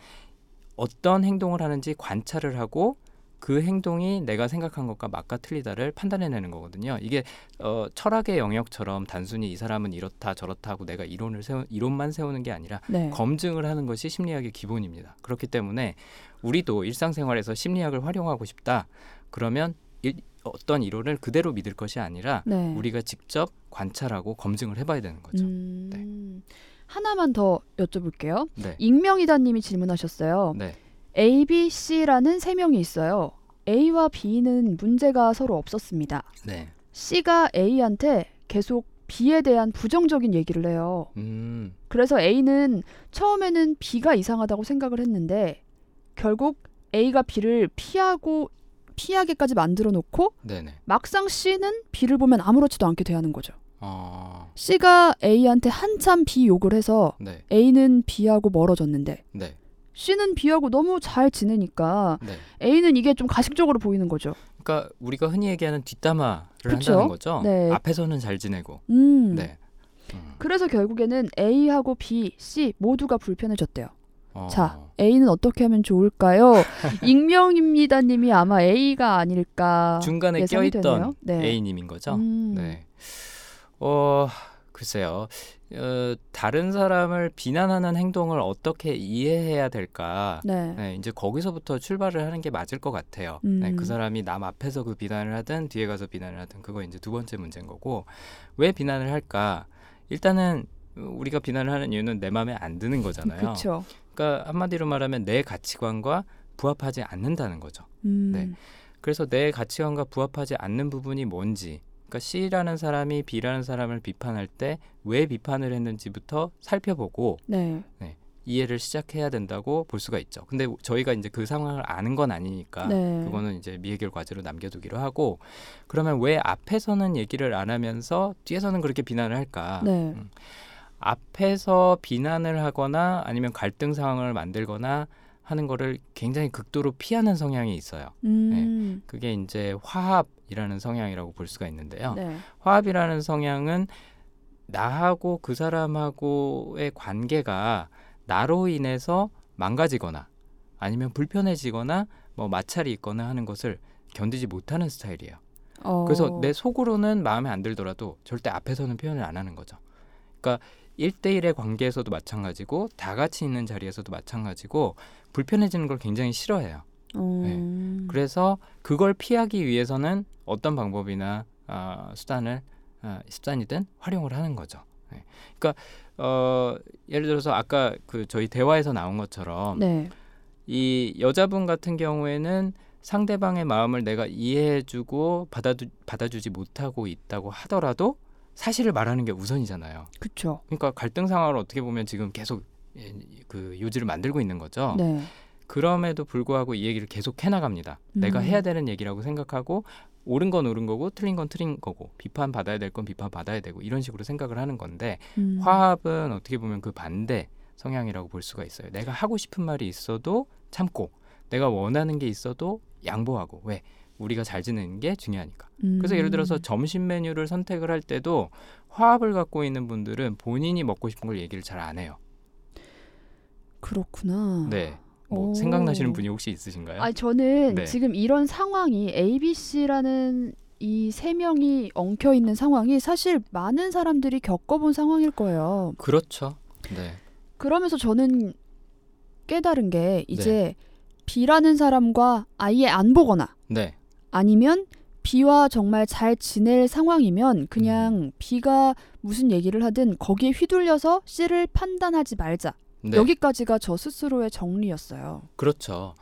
어떤 행동을 하는지 관찰을 하고 그 행동이 내가 생각한 것과 맞과 틀리다를 판단해내는 거거든요. 이게 어, 철학의 영역처럼 단순히 이 사람은 이렇다 저렇다 하고 내가 이론을 세우 이론만 세우는 게 아니라 네. 검증을 하는 것이 심리학의 기본입니다. 그렇기 때문에 우리도 일상생활에서 심리학을 활용하고 싶다. 그러면 일, 어떤 이론을 그대로 믿을 것이 아니라 네. 우리가 직접 관찰하고 검증을 해봐야 되는 거죠. 음, 하나만 더 여쭤볼게요. 네. 익명이다님이 질문하셨어요. 네. A, B, C라는 세 명이 있어요. A와 B는 문제가 서로 없었습니다. 네. C가 A한테 계속 B에 대한 부정적인 얘기를 해요. 음. 그래서 A는 처음에는 B가 이상하다고 생각을 했는데 결국 A가 B를 피하고 피하게까지 만들어 놓고 네네. 막상 C는 B를 보면 아무렇지도 않게 대하는 거죠. 어. C가 A한테 한참 B 욕을 해서 네. A는 B하고 멀어졌는데 네. C는 B하고 너무 잘 지내니까 네. A는 이게 좀 가식적으로 보이는 거죠. 그러니까 우리가 흔히 얘기하는 뒷담화를 그쵸? 한다는 거죠. 네. 앞에서는 잘 지내고. 음. 네. 음. 그래서 결국에는 A하고 B, C 모두가 불편해졌대요. 어. 자, A는 어떻게 하면 좋을까요? 익명입니다님이 아마 A가 아닐까 중간에 껴있던 되네요. 네. A님인 거죠. 음. 네. 어 글쎄요. 어, 다른 사람을 비난하는 행동을 어떻게 이해해야 될까? 네. 네, 이제 거기서부터 출발을 하는 게 맞을 것 같아요. 음. 네, 그 사람이 남 앞에서 그 비난을 하든 뒤에 가서 비난을 하든 그거 이제 두 번째 문제인 거고 왜 비난을 할까? 일단은 우리가 비난을 하는 이유는 내 마음에 안 드는 거잖아요. 그렇죠. 그러니까 한마디로 말하면 내 가치관과 부합하지 않는다는 거죠. 음. 네. 그래서 내 가치관과 부합하지 않는 부분이 뭔지 그러니까 C라는 사람이 B라는 사람을 비판할 때 왜 비판을 했는지부터 살펴보고 네. 이해를 시작해야 된다고 볼 수가 있죠. 근데 저희가 이제 그 상황을 아는 건 아니니까 네. 그거는 이제 미해결 과제로 남겨두기로 하고 그러면 왜 앞에서는 얘기를 안 하면서 뒤에서는 그렇게 비난을 할까? 네. 음. 앞에서 비난을 하거나 아니면 갈등 상황을 만들거나 하는 거를 굉장히 극도로 피하는 성향이 있어요. 음. 그게 이제 화합이라는 성향이라고 볼 수가 있는데요. 네. 화합이라는 성향은 나하고 그 사람하고의 관계가 나로 인해서 망가지거나 아니면 불편해지거나 뭐 마찰이 있거나 하는 것을 견디지 못하는 스타일이에요. 어. 그래서 내 속으로는 마음에 안 들더라도 절대 앞에서는 표현을 안 하는 거죠. 그러니까 1대1의 관계에서도 마찬가지고 다 같이 있는 자리에서도 마찬가지고 불편해지는 걸 굉장히 싫어해요. 음. 네. 그래서 그걸 피하기 위해서는 어떤 방법이나 어, 수단을 어, 수단이든 활용을 하는 거죠. 네. 그러니까 어, 예를 들어서 아까 그 저희 대화에서 나온 것처럼 네. 이 여자분 같은 경우에는 상대방의 마음을 내가 이해해주고 받아주, 받아주지 못하고 있다고 하더라도 사실을 말하는 게 우선이잖아요. 그렇죠. 그러니까 갈등 상황을 어떻게 보면 지금 계속 예, 그 요지를 만들고 있는 거죠. 네. 그럼에도 불구하고 이 얘기를 계속 해나갑니다. 내가 음. 해야 되는 얘기라고 생각하고 옳은 건 옳은 거고 틀린 건 틀린 거고 비판 받아야 될 건 비판 받아야 되고 이런 식으로 생각을 하는 건데 음. 화합은 어떻게 보면 그 반대 성향이라고 볼 수가 있어요. 내가 하고 싶은 말이 있어도 참고 내가 원하는 게 있어도 양보하고 왜 우리가 잘 지내는 게 중요하니까. 그래서 예를 들어서 음. 점심 메뉴를 선택을 할 때도 화합을 갖고 있는 분들은 본인이 먹고 싶은 걸 얘기를 잘 안 해요. 그렇구나. 네. 뭐 오. 생각나시는 분이 혹시 있으신가요? 아 저는 네. 지금 이런 상황이 A, B, C라는 이 세 명이 엉켜 있는 상황이 사실 많은 사람들이 겪어본 상황일 거예요. 그렇죠. 네. 그러면서 저는 깨달은 게 네. 이제 B라는 사람과 아예 안 보거나 네. 아니면 B와 정말 잘 지낼 상황이면 그냥 음. B가 무슨 얘기를 하든 거기에 휘둘려서 C를 판단하지 말자. 네. 여기까지가 저 스스로의 정리였어요. 그렇죠.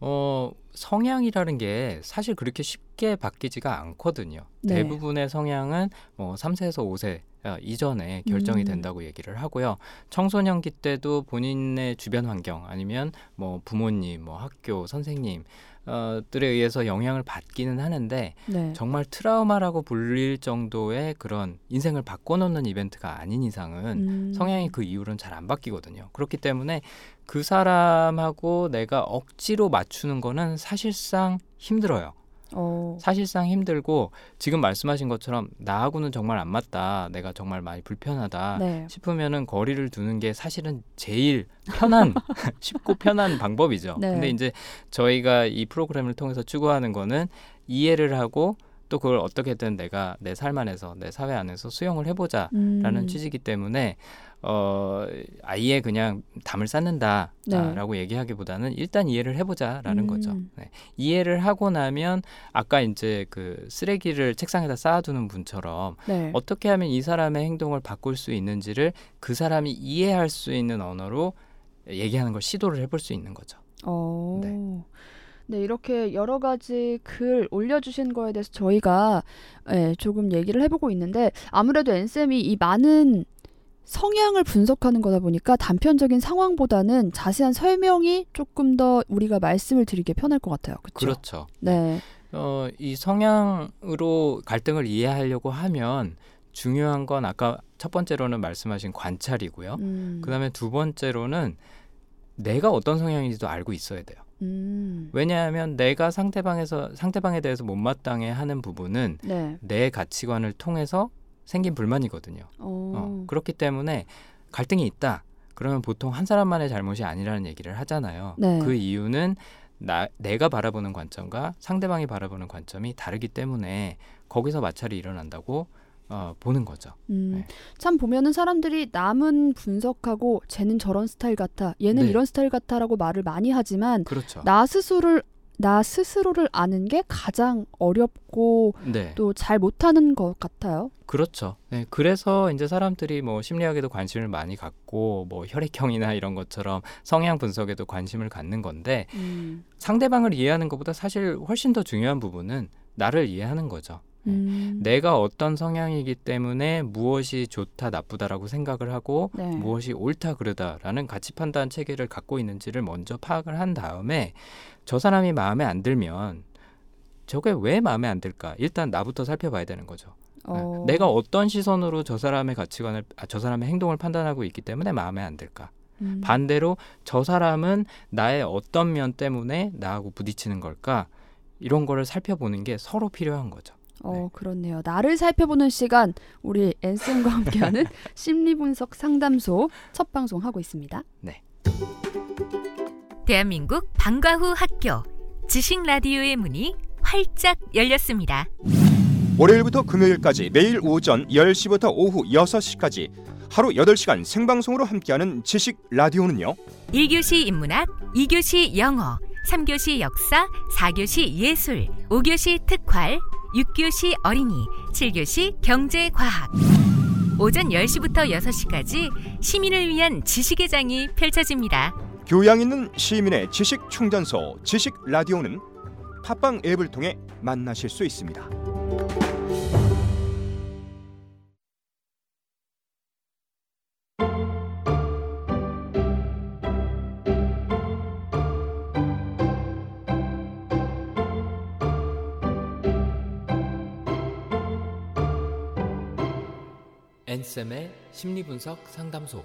어, 성향이라는 게 사실 그렇게 쉽게 바뀌지가 않거든요. 네. 대부분의 성향은 뭐 3세에서 5세 어, 이전에 결정이 음. 된다고 얘기를 하고요. 청소년기 때도 본인의 주변 환경 아니면 뭐 부모님, 뭐 학교, 선생님 어, 들에 의해서 영향을 받기는 하는데 네. 정말 트라우마라고 불릴 정도의 그런 인생을 바꿔놓는 이벤트가 아닌 이상은 음. 성향이 그 이후로는 잘 안 바뀌거든요. 그렇기 때문에 그 사람하고 내가 억지로 맞추는 거는 사실상 힘들어요. 어. 사실상 힘들고 지금 말씀하신 것처럼 나하고는 정말 안 맞다. 내가 정말 많이 불편하다. 네. 싶으면은 거리를 두는 게 사실은 제일 편한 쉽고 편한 방법이죠. 네. 근데 이제 저희가 이 프로그램을 통해서 추구하는 거는 이해를 하고 또 그걸 어떻게든 내가 내 삶 안에서 내 사회 안에서 수용을 해보자라는 음. 취지이기 때문에 어 아예 그냥 담을 쌓는다라고 얘기하기보다는 일단 이해를 해보자라는 음. 거죠. 네. 이해를 하고 나면 아까 이제 그 쓰레기를 책상에다 쌓아두는 분처럼 네. 어떻게 하면 이 사람의 행동을 바꿀 수 있는지를 그 사람이 이해할 수 있는 언어로 얘기하는 걸 시도를 해볼 수 있는 거죠. 어. 네. 네. 이렇게 여러 가지 글 올려주신 거에 대해서 저희가 예, 조금 얘기를 해보고 있는데 아무래도 엔 쌤이 이 많은 성향을 분석하는 거다 보니까 단편적인 상황보다는 자세한 설명이 조금 더 우리가 말씀을 드리기 편할 것 같아요. 그렇죠? 그렇죠. 네. 어, 이 성향으로 갈등을 이해하려고 하면 중요한 건 아까 첫 번째로는 말씀하신 관찰이고요. 음. 그다음에 두 번째로는 내가 어떤 성향인지도 알고 있어야 돼요. 음. 왜냐하면 내가 상대방에서 상대방에 대해서 못마땅해 하는 부분은 네. 내 가치관을 통해서 생긴 불만이거든요. 어. 어, 그렇기 때문에 갈등이 있다. 그러면 보통 한 사람만의 잘못이 아니라는 얘기를 하잖아요. 네. 그 이유는 나, 내가 바라보는 관점과 상대방이 바라보는 관점이 다르기 때문에 거기서 마찰이 일어난다고 어, 보는 거죠. 음, 네. 참 보면은 사람들이 남은 분석하고 쟤는 저런 스타일 같아, 얘는 네. 이런 스타일 같아라고 말을 많이 하지만 그렇죠. 나 스스로를 나 스스로를 아는 게 가장 어렵고 네, 또잘 못하는 것 같아요. 그렇죠. 네, 그래서 이제 사람들이 뭐 심리학에도 관심을 많이 갖고 뭐 혈액형이나 이런 것처럼 성향 분석에도 관심을 갖는 건데 음. 상대방을 이해하는 것보다 사실 훨씬 더 중요한 부분은 나를 이해하는 거죠. 음. 내가 어떤 성향이기 때문에 무엇이 좋다 나쁘다라고 생각을 하고 네. 무엇이 옳다 그르다라는 가치 판단 체계를 갖고 있는지를 먼저 파악을 한 다음에 저 사람이 마음에 안 들면 저게 왜 마음에 안 들까 일단 나부터 살펴봐야 되는 거죠. 어. 내가 어떤 시선으로 저 사람의 가치관을 아, 저 사람의 행동을 판단하고 있기 때문에 마음에 안 들까 음. 반대로 저 사람은 나의 어떤 면 때문에 나하고 부딪히는 걸까 이런 거를 살펴보는 게 서로 필요한 거죠. 어, 네. 그렇네요. 나를 살펴보는 시간 우리 앤쌤과 함께하는 심리 분석 상담소 첫 방송 하고 있습니다. 대한민국 방과 후 학교 지식 라디오의 문이 활짝 열렸습니다. 월요일부터 금요일까지 매일 오전 10시부터 오후 6시까지 하루 8시간 생방송으로 함께하는 지식 라디오는요. 1교시 인문학, 2교시 영어, 3교시 역사, 4교시 예술, 5교시 특활, 6교시 어린이, 7교시 경제과학. 오전 10시부터 6시까지 시민을 위한 지식의 장이 펼쳐집니다. 교양 있는 시민의 지식 충전소 지식 라디오는 팟빵 앱을 통해 만나실 수 있습니다. 앤쌤의 심리분석 상담소.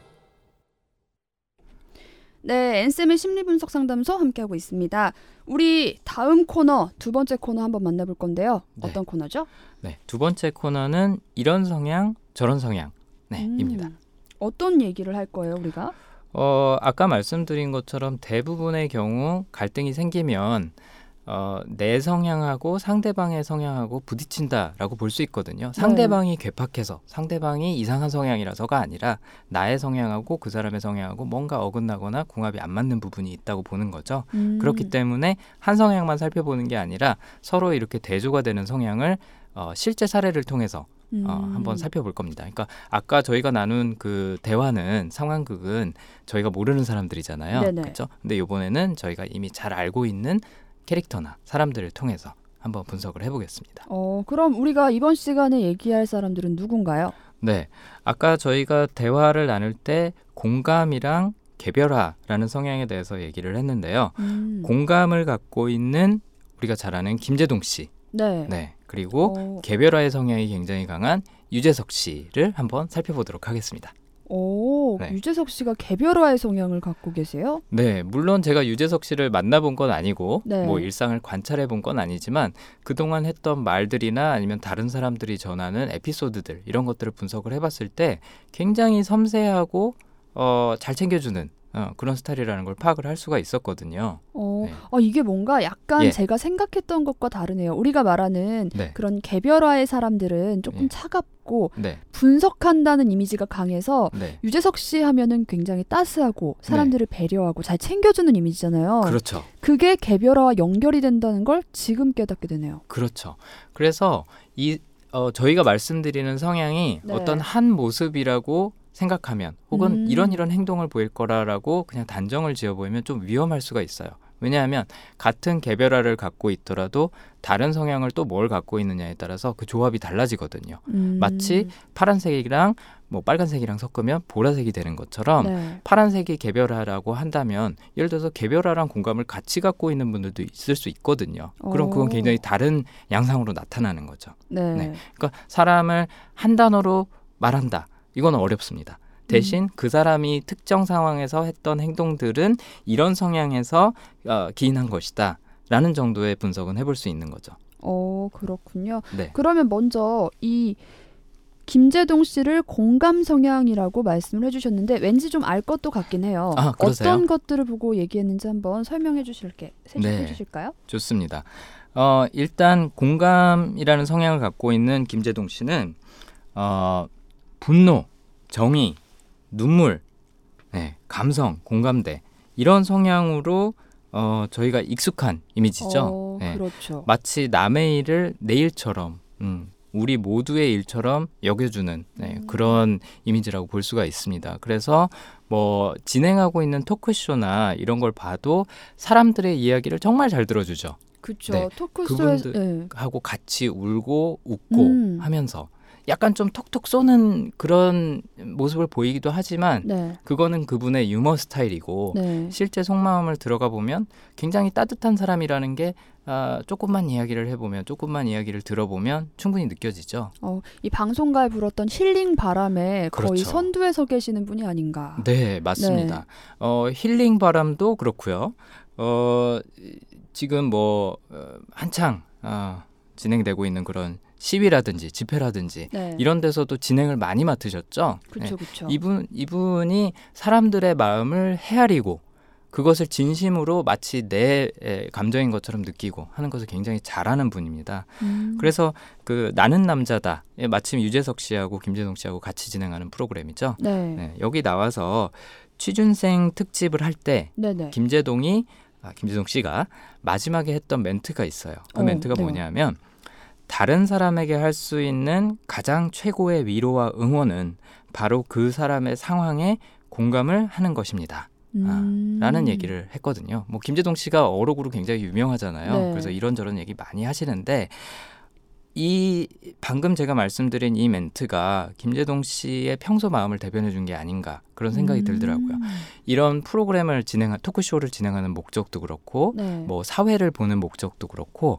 네, 앤쌤의 심리 분석 상담소 함께하고 있습니다. 우리 다음 코너 두 번째 코너 한번 만나볼 건데요. 네. 어떤 코너죠? 네, 두 번째 코너는 이런 성향 저런 성향 네, 음, 입니다. 어떤 얘기를 할 거예요, 우리가? 어, 아까 말씀드린 것처럼 대부분의 경우 갈등이 생기면 어, 내 성향하고 상대방의 성향하고 부딪힌다라고 볼 수 있거든요. 상대방이 괴팍해서 상대방이 이상한 성향이라서가 아니라 나의 성향하고 그 사람의 성향하고 뭔가 어긋나거나 궁합이 안 맞는 부분이 있다고 보는 거죠. 음, 그렇기 때문에 한 성향만 살펴보는 게 아니라 서로 이렇게 대조가 되는 성향을 어, 실제 사례를 통해서 어, 음, 한번 살펴볼 겁니다. 그러니까 아까 저희가 나눈 그 대화는 상황극은 저희가 모르는 사람들이잖아요. 그렇죠? 근데 이번에는 저희가 이미 잘 알고 있는 캐릭터나 사람들을 통해서 한번 분석을 해보겠습니다. 어, 그럼 우리가 이번 시간에 얘기할 사람들은 누군가요? 네, 아까 저희가 대화를 나눌 때 공감이랑 개별화라는 성향에 대해서 얘기를 했는데요. 음, 공감을 갖고 있는 우리가 잘 아는 김재동 씨, 네. 네, 그리고 어, 개별화의 성향이 굉장히 강한 유재석 씨를 한번 살펴보도록 하겠습니다. 오, 오, 네. 유재석 씨가 개별화의 성향을 갖고 계세요? 네, 물론 제가 유재석 씨를 만나본 건 아니고 네. 뭐 일상을 관찰해 본 건 아니지만 그동안 했던 말들이나 아니면 다른 사람들이 전하는 에피소드들 이런 것들을 분석을 해봤을 때 굉장히 섬세하고 어, 잘 챙겨주는 어, 그런 스타일이라는 걸 파악을 할 수가 있었거든요. 어, 네. 어, 이게 뭔가 약간 예. 제가 생각했던 것과 다르네요. 우리가 말하는 네, 그런 개별화의 사람들은 조금 예. 차갑고 네, 분석한다는 이미지가 강해서 네, 유재석 씨 하면은 굉장히 따스하고 사람들을 배려하고 잘 챙겨주는 이미지잖아요. 그렇죠. 그게 개별화와 연결이 된다는 걸 지금 깨닫게 되네요. 그렇죠. 그래서 이 어, 저희가 말씀드리는 성향이 네. 어떤 한 모습이라고 생각하면 혹은 음. 이런 이런 행동을 보일 거라라고 그냥 단정을 지어 보이면 좀 위험할 수가 있어요. 왜냐하면 같은 개별화를 갖고 있더라도 다른 성향을 또 뭘 갖고 있느냐에 따라서 그 조합이 달라지거든요. 음. 마치 파란색이랑 뭐 빨간색이랑 섞으면 보라색이 되는 것처럼 네. 파란색이 개별화라고 한다면 예를 들어서 개별화랑 공감을 같이 갖고 있는 분들도 있을 수 있거든요. 그럼 그건 오. 굉장히 다른 양상으로 나타나는 거죠. 네. 네. 그러니까 사람을 한 단어로 말한다. 이건 어렵습니다. 대신 그 사람이 특정 상황에서 했던 행동들은 이런 성향에서 어, 기인한 것이다. 라는 정도의 분석은 해볼 수 있는 거죠. 어, 그렇군요. 네. 그러면 먼저 이 김재동 씨를 공감 성향이라고 말씀을 해주셨는데 왠지 좀 알 것도 같긴 해요. 아? 어떤 것들을 보고 얘기했는지 한번 설명해 주실게 네. 해 주실까요? 좋습니다. 어, 일단 공감이라는 성향을 갖고 있는 김재동 씨는 어, 분노, 정의, 눈물, 네, 감성, 공감대 이런 성향으로 어, 저희가 익숙한 이미지죠. 어, 네. 그렇죠. 마치 남의 일을 내 일처럼 음, 우리 모두의 일처럼 여겨주는 네, 음. 그런 이미지라고 볼 수가 있습니다. 그래서 뭐 진행하고 있는 토크쇼나 이런 걸 봐도 사람들의 이야기를 정말 잘 들어주죠. 그렇죠. 네. 토크쇼에서 그분들- 네. 하고 같이 울고 웃고 음. 하면서 약간 좀 톡톡 쏘는 그런 모습을 보이기도 하지만 네. 그거는 그분의 유머 스타일이고 네. 실제 속마음을 들어가 보면 굉장히 따뜻한 사람이라는 게 아, 조금만 이야기를 해보면 조금만 이야기를 들어보면 충분히 느껴지죠. 어, 이 방송가에 불었던 힐링 바람에 거의 그렇죠. 선두에 서 계시는 분이 아닌가. 네, 맞습니다. 어, 힐링 바람도 그렇고요. 어, 지금 뭐 어, 한창 아, 진행되고 있는 그런 시위라든지 집회라든지 네. 이런 데서도 진행을 많이 맡으셨죠. 네. 그렇죠, 그렇죠. 이분 이분이 사람들의 마음을 헤아리고 그것을 진심으로 마치 내 에, 감정인 것처럼 느끼고 하는 것을 굉장히 잘하는 분입니다. 음. 그래서 그 나는 남자다. 예, 마침 유재석 씨하고 김재동 씨하고 같이 진행하는 프로그램이죠. 네. 네, 여기 나와서 취준생 특집을 할때 네, 네. 김재동이 아, 김재동 씨가 마지막에 했던 멘트가 있어요. 그 어, 멘트가 네. 뭐냐면 다른 사람에게 할 수 있는 가장 최고의 위로와 응원은 바로 그 사람의 상황에 공감을 하는 것입니다. 음. 라는 얘기를 했거든요. 뭐 김재동 씨가 어록으로 굉장히 유명하잖아요. 네. 그래서 이런저런 얘기 많이 하시는데 이 방금 제가 말씀드린 이 멘트가 김재동 씨의 평소 마음을 대변해 준 게 아닌가 그런 생각이 음. 들더라고요. 이런 프로그램을 진행한 토크쇼를 진행하는 목적도 그렇고 네. 뭐 사회를 보는 목적도 그렇고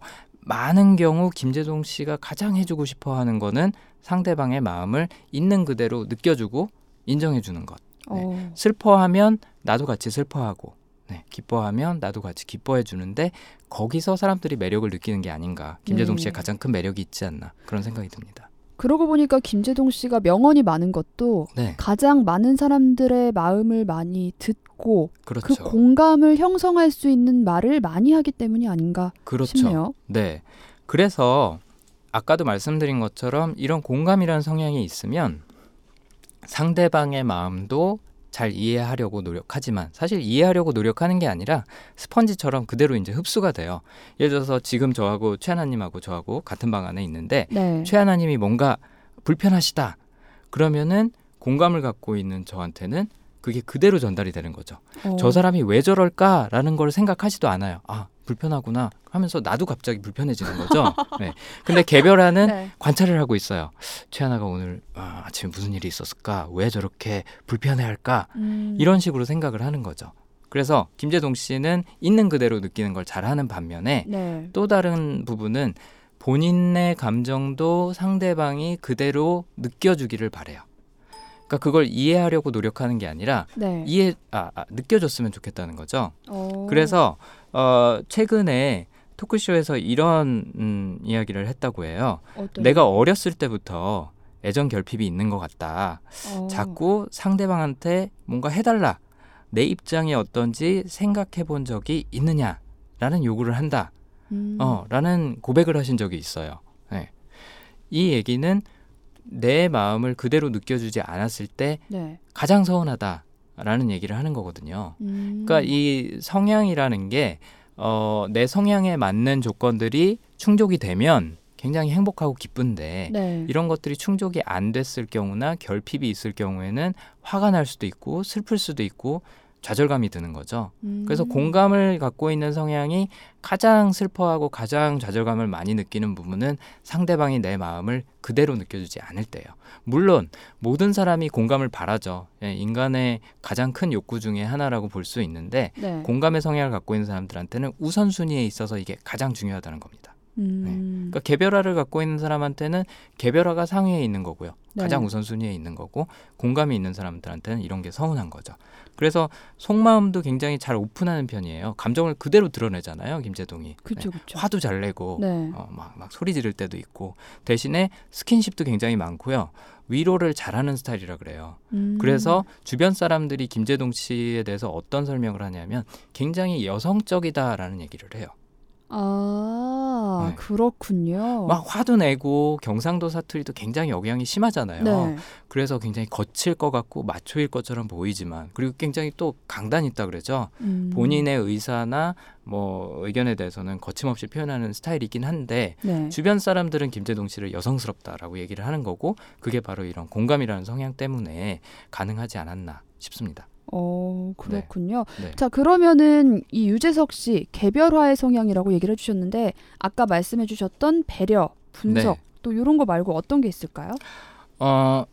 많은 경우 김재동 씨가 가장 해주고 싶어 하는 거는 상대방의 마음을 있는 그대로 느껴주고 인정해주는 것. 어. 슬퍼하면 나도 같이 슬퍼하고 네, 기뻐하면 나도 같이 기뻐해 주는데 거기서 사람들이 매력을 느끼는 게 아닌가 김재동 네. 씨의 가장 큰 매력이 있지 않나 그런 생각이 듭니다. 그러고 보니까 김재동 씨가 명언이 많은 것도 네, 가장 많은 사람들의 마음을 많이 듣고 그렇죠. 그 공감을 형성할 수 있는 말을 많이 하기 때문이 아닌가 그렇죠. 싶네요. 네, 그래서 아까도 말씀드린 것처럼 이런 공감이라는 성향이 있으면 상대방의 마음도 잘 이해하려고 노력하지만 사실 이해하려고 노력하는 게 아니라 스펀지처럼 그대로 이제 흡수가 돼요. 예를 들어서 지금 저하고 최하나님하고 저하고 같은 방 안에 있는데 네. 최하나님이 뭔가 불편하시다 그러면은 공감을 갖고 있는 저한테는 그게 그대로 전달이 되는 거죠. 어. 저 사람이 왜 저럴까라는 걸 생각하지도 않아요. 아 불편하구나 하면서 나도 갑자기 불편해지는 거죠. 네. 근데 개별화는 네. 관찰을 하고 있어요. 최하나가 오늘 아, 아침에 무슨 일이 있었을까? 왜 저렇게 불편해할까? 음. 이런 식으로 생각을 하는 거죠. 그래서 김재동 씨는 있는 그대로 느끼는 걸 잘하는 반면에 네. 또 다른 부분은 본인의 감정도 상대방이 그대로 느껴주기를 바래요. 그러니까 그걸 이해하려고 노력하는 게 아니라 네. 이해 아, 아, 느껴줬으면 좋겠다는 거죠. 어. 그래서 어, 최근에 토크쇼에서 이런 음, 이야기를 했다고 해요. 어떤 내가 어렸을 때부터 애정 결핍이 있는 것 같다. 어. 자꾸 상대방한테 뭔가 해달라. 내 입장이 어떤지 생각해 본 적이 있느냐 라는 요구를 한다. 음. 어, 라는 고백을 하신 적이 있어요. 네. 이 얘기는 내 마음을 그대로 느껴주지 않았을 때 네. 가장 서운하다라는 얘기를 하는 거거든요. 음. 그러니까 이 성향이라는 게 어, 내 성향에 맞는 조건들이 충족이 되면 굉장히 행복하고 기쁜데 네. 이런 것들이 충족이 안 됐을 경우나 결핍이 있을 경우에는 화가 날 수도 있고 슬플 수도 있고 좌절감이 드는 거죠. 음. 그래서 공감을 갖고 있는 성향이 가장 슬퍼하고 가장 좌절감을 많이 느끼는 부분은 상대방이 내 마음을 그대로 느껴주지 않을 때예요. 물론 모든 사람이 공감을 바라죠. 예, 인간의 가장 큰 욕구 중에 하나라고 볼 수 있는데 네. 공감의 성향을 갖고 있는 사람들한테는 우선순위에 있어서 이게 가장 중요하다는 겁니다. 음. 그러니까 개별화를 갖고 있는 사람한테는 개별화가 상위에 있는 거고요. 네. 가장 우선순위에 있는 거고 공감이 있는 사람들한테는 이런 게 서운한 거죠. 그래서 속마음도 굉장히 잘 오픈하는 편이에요. 감정을 그대로 드러내잖아요, 김재동이. 그쵸 네. 그쵸. 화도 잘 내고 네. 어, 막, 막 소리 지를 때도 있고 대신에 스킨십도 굉장히 많고요. 위로를 잘하는 스타일이라 그래요. 음. 그래서 주변 사람들이 김재동 씨에 대해서 어떤 설명을 하냐면 굉장히 여성적이다라는 얘기를 해요. 아 네. 그렇군요. 막 화도 내고 경상도 사투리도 굉장히 억양이 심하잖아요. 네. 그래서 굉장히 거칠 것 같고 마초일 것처럼 보이지만 그리고 굉장히 또 강단 있다 그러죠. 음. 본인의 의사나 뭐 의견에 대해서는 거침없이 표현하는 스타일이긴 한데 네. 주변 사람들은 김재동 씨를 여성스럽다라고 얘기를 하는 거고 그게 바로 이런 공감이라는 성향 때문에 가능하지 않았나 싶습니다. 어 그렇군요. 네. 자 그러면은 이 유재석 씨 개별화의 성향이라고 얘기를 해주셨는데 아까 말씀해주셨던 배려, 분석 네. 또 이런 거 말고 어떤 게 있을까요? 어,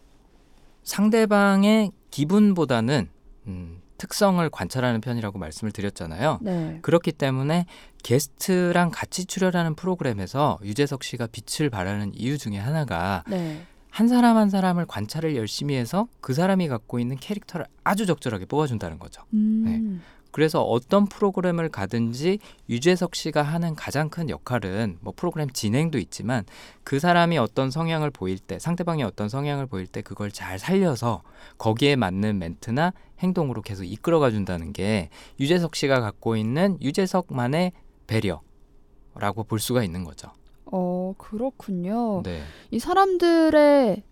상대방의 기분보다는 음, 특성을 관찰하는 편이라고 말씀을 드렸잖아요. 네. 그렇기 때문에 게스트랑 같이 출연하는 프로그램에서 유재석 씨가 빛을 발하는 이유 중에 하나가 네. 한 사람 한 사람을 관찰을 열심히 해서 그 사람이 갖고 있는 캐릭터를 아주 적절하게 뽑아준다는 거죠. 음. 그래서 어떤 프로그램을 가든지 유재석 씨가 하는 가장 큰 역할은 뭐 프로그램 진행도 있지만 그 사람이 어떤 성향을 보일 때 상대방이 어떤 성향을 보일 때 그걸 잘 살려서 거기에 맞는 멘트나 행동으로 계속 이끌어가 준다는 게 유재석 씨가 갖고 있는 유재석만의 배려라고 볼 수가 있는 거죠. 어 그렇군요. 네. 이 사람들의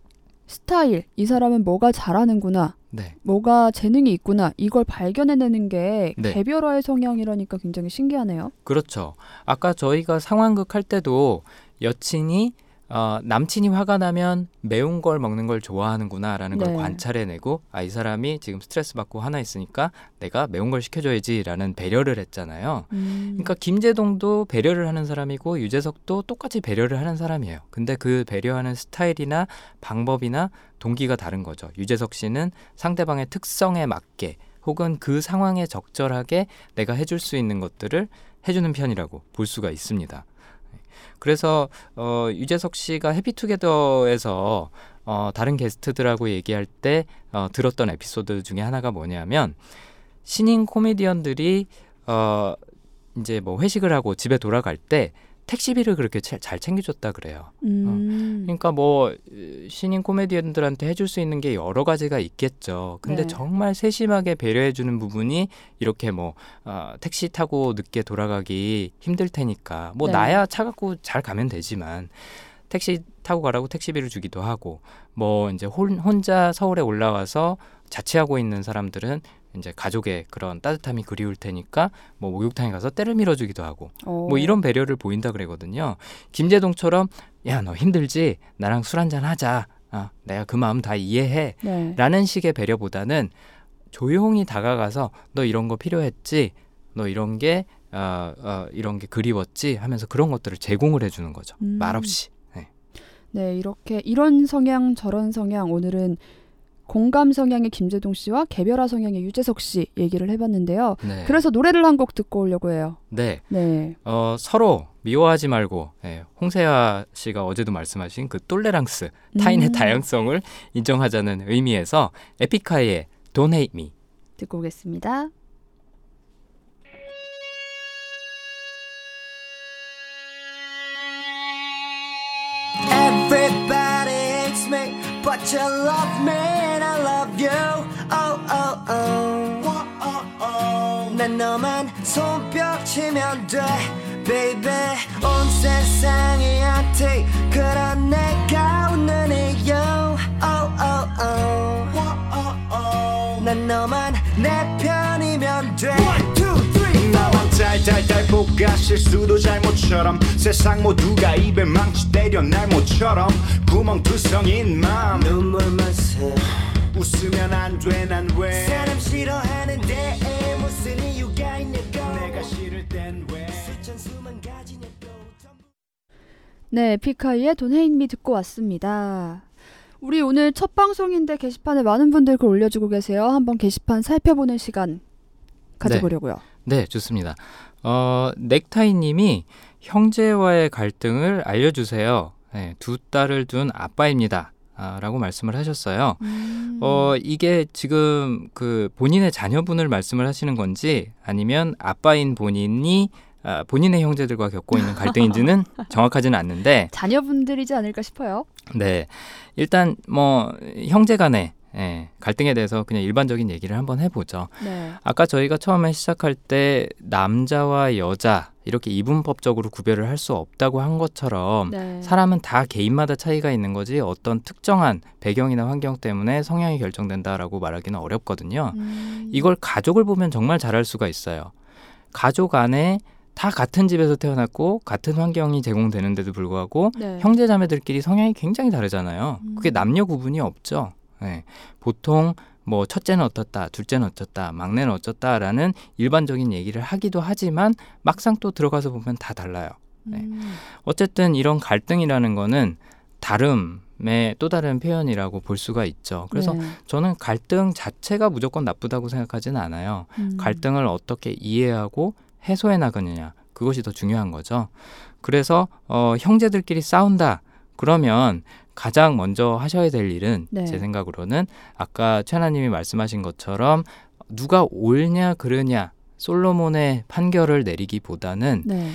스타일, 이 사람은 뭐가 잘하는구나, 네. 뭐가 재능이 있구나 이걸 발견해내는 게 네. 개별화의 성향이라니까 굉장히 신기하네요. 그렇죠. 아까 저희가 상황극 할 때도 여친이 어, 남친이 화가 나면 매운 걸 먹는 걸 좋아하는구나라는 네. 걸 관찰해내고 아 이 사람이 지금 스트레스 받고 화나 있으니까 내가 매운 걸 시켜줘야지라는 배려를 했잖아요. 음. 그러니까 김재동도 배려를 하는 사람이고 유재석도 똑같이 배려를 하는 사람이에요. 근데 그 배려하는 스타일이나 방법이나 동기가 다른 거죠. 유재석 씨는 상대방의 특성에 맞게 혹은 그 상황에 적절하게 내가 해줄 수 있는 것들을 해주는 편이라고 볼 수가 있습니다. 그래서 어, 유재석 씨가 해피투게더에서 어, 다른 게스트들하고 얘기할 때 어, 들었던 에피소드 중에 하나가 뭐냐면 신인 코미디언들이 어, 이제 뭐 회식을 하고 집에 돌아갈 때 택시비를 그렇게 차- 잘 챙겨줬다 그래요. 음. 그러니까 뭐 으, 신인 코미디언들한테 해줄 수 있는 게 여러 가지가 있겠죠. 근데 네. 정말 세심하게 배려해주는 부분이 이렇게 뭐 어, 택시 타고 늦게 돌아가기 힘들 테니까 뭐 네. 나야 차 갖고 잘 가면 되지만 택시 타고 가라고 택시비를 주기도 하고 뭐 이제 혼, 혼자 서울에 올라와서 자취하고 있는 사람들은 이제 가족의 그런 따뜻함이 그리울 테니까 뭐 목욕탕에 가서 때를 밀어주기도 하고 어. 뭐 이런 배려를 보인다 그러거든요. 김재동처럼 야 너 힘들지 나랑 술 한잔 하자. 아, 내가 그 마음 다 이해해. 네. 라는 식의 배려보다는 조용히 다가가서 너 이런 거 필요했지. 너 이런 게 어, 어, 이런 게 그리웠지 하면서 그런 것들을 제공을 해주는 거죠. 음. 말없이. 네. 네, 이렇게 이런 성향 저런 성향 오늘은 공감 성향의 김재동 씨와 개별화 성향의 유재석 씨 얘기를 해봤는데요. 네. 그래서 노래를 한 곡 듣고 오려고 해요. 네. 네. 어, 서로 미워하지 말고 예, 홍세아 씨가 어제도 말씀하신 그 똘레랑스 타인의 음. 다양성을 인정하자는 의미에서 에픽하이의 Don't Hate Me 듣고 오겠습니다. Everybody hates me, but you love me you. Oh oh oh. Whoa, oh, oh. 난 너만 손뼉치면 돼, baby. 온 세상이 한테 그런 내가 웃는 이유. Oh oh oh. Whoa, oh, oh. 난 너만 내 편이면 돼. One two three. 나만 달달달 볶아 실수도 잘못처럼 세상 모두가 입에 망치 때려 날 모처럼 구멍 투성인 맘 눈물만 새. 웃으면 안 돼 난 왜 사람 싫어하는데 무슨 이유가 있냐고. 내가 싫을 땐왜 수천 수만 가지냐고. 네, 피카이의 돈 헤인미 듣고 왔습니다. 우리 오늘 첫 방송인데 게시판에 많은 분들 글 올려주고 계세요. 한번 게시판 살펴보는 시간 가져보려고요. 네, 좋습니다. 어, 넥타이님이 형제와의 갈등을 알려주세요. 네, 두 딸을 둔 아빠입니다. 아, 라고 말씀을 하셨어요. 음. 어, 이게 지금 그 본인의 자녀분을 말씀을 하시는 건지 아니면 아빠인 본인이 아, 본인의 형제들과 겪고 있는 갈등인지는 정확하지는 않는데, 자녀분들이지 않을까 싶어요. 네. 일단 뭐 형제 간의 예, 갈등에 대해서 그냥 일반적인 얘기를 한번 해보죠. 네. 아까 저희가 처음에 시작할 때 남자와 여자 이렇게 이분법적으로 구별을 할 수 없다고 한 것처럼 네. 사람은 다 개인마다 차이가 있는 거지 어떤 특정한 배경이나 환경 때문에 성향이 결정된다라고 말하기는 어렵거든요. 음. 이걸 가족을 보면 정말 잘할 수가 있어요. 가족 안에 다 같은 집에서 태어났고 같은 환경이 제공되는데도 불구하고 네. 형제 자매들끼리 성향이 굉장히 다르잖아요. 그게 음. 남녀 구분이 없죠. 네. 보통 뭐 첫째는 어떻다, 둘째는 어쩌다, 막내는 어쩌다라는 일반적인 얘기를 하기도 하지만 막상 또 들어가서 보면 다 달라요. 네. 음. 어쨌든 이런 갈등이라는 거는 다름의 또 다른 표현이라고 볼 수가 있죠. 그래서 네. 저는 갈등 자체가 무조건 나쁘다고 생각하지는 않아요. 음. 갈등을 어떻게 이해하고 해소해 나가느냐 그것이 더 중요한 거죠. 그래서 어, 형제들끼리 싸운다 그러면 가장 먼저 하셔야 될 일은 네. 제 생각으로는 아까 최하나님이 말씀하신 것처럼 누가 옳냐 그르냐 솔로몬의 판결을 내리기보다는 네.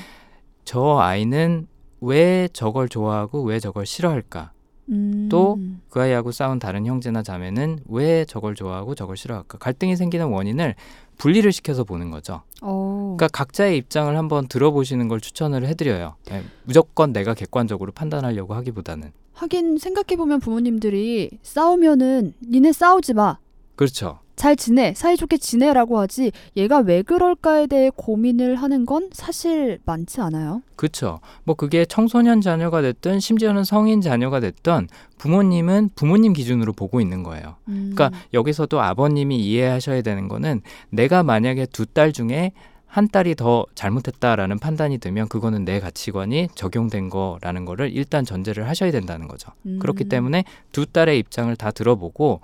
저 아이는 왜 저걸 좋아하고 왜 저걸 싫어할까 음. 또그 아이하고 싸운 다른 형제나 자매는 왜 저걸 좋아하고 저걸 싫어할까 갈등이 생기는 원인을 분리를 시켜서 보는 거죠. 어. 그러니까 각자의 입장을 한번 들어보시는 걸 추천을 해드려요. 예, 무조건 내가 객관적으로 판단하려고 하기보다는 하긴 생각해 보면 부모님들이 싸우면은 니네 싸우지 마. 그렇죠. 잘 지내, 사이좋게 지내라고 하지 얘가 왜 그럴까에 대해 고민을 하는 건 사실 많지 않아요. 그렇죠. 뭐 그게 청소년 자녀가 됐든 심지어는 성인 자녀가 됐든 부모님은 부모님 기준으로 보고 있는 거예요. 음. 그러니까 여기서도 아버님이 이해하셔야 되는 거는 내가 만약에 두 딸 중에 한 딸이 더 잘못했다라는 판단이 들면 그거는 내 가치관이 적용된 거라는 거를 일단 전제를 하셔야 된다는 거죠. 음. 그렇기 때문에 두 딸의 입장을 다 들어보고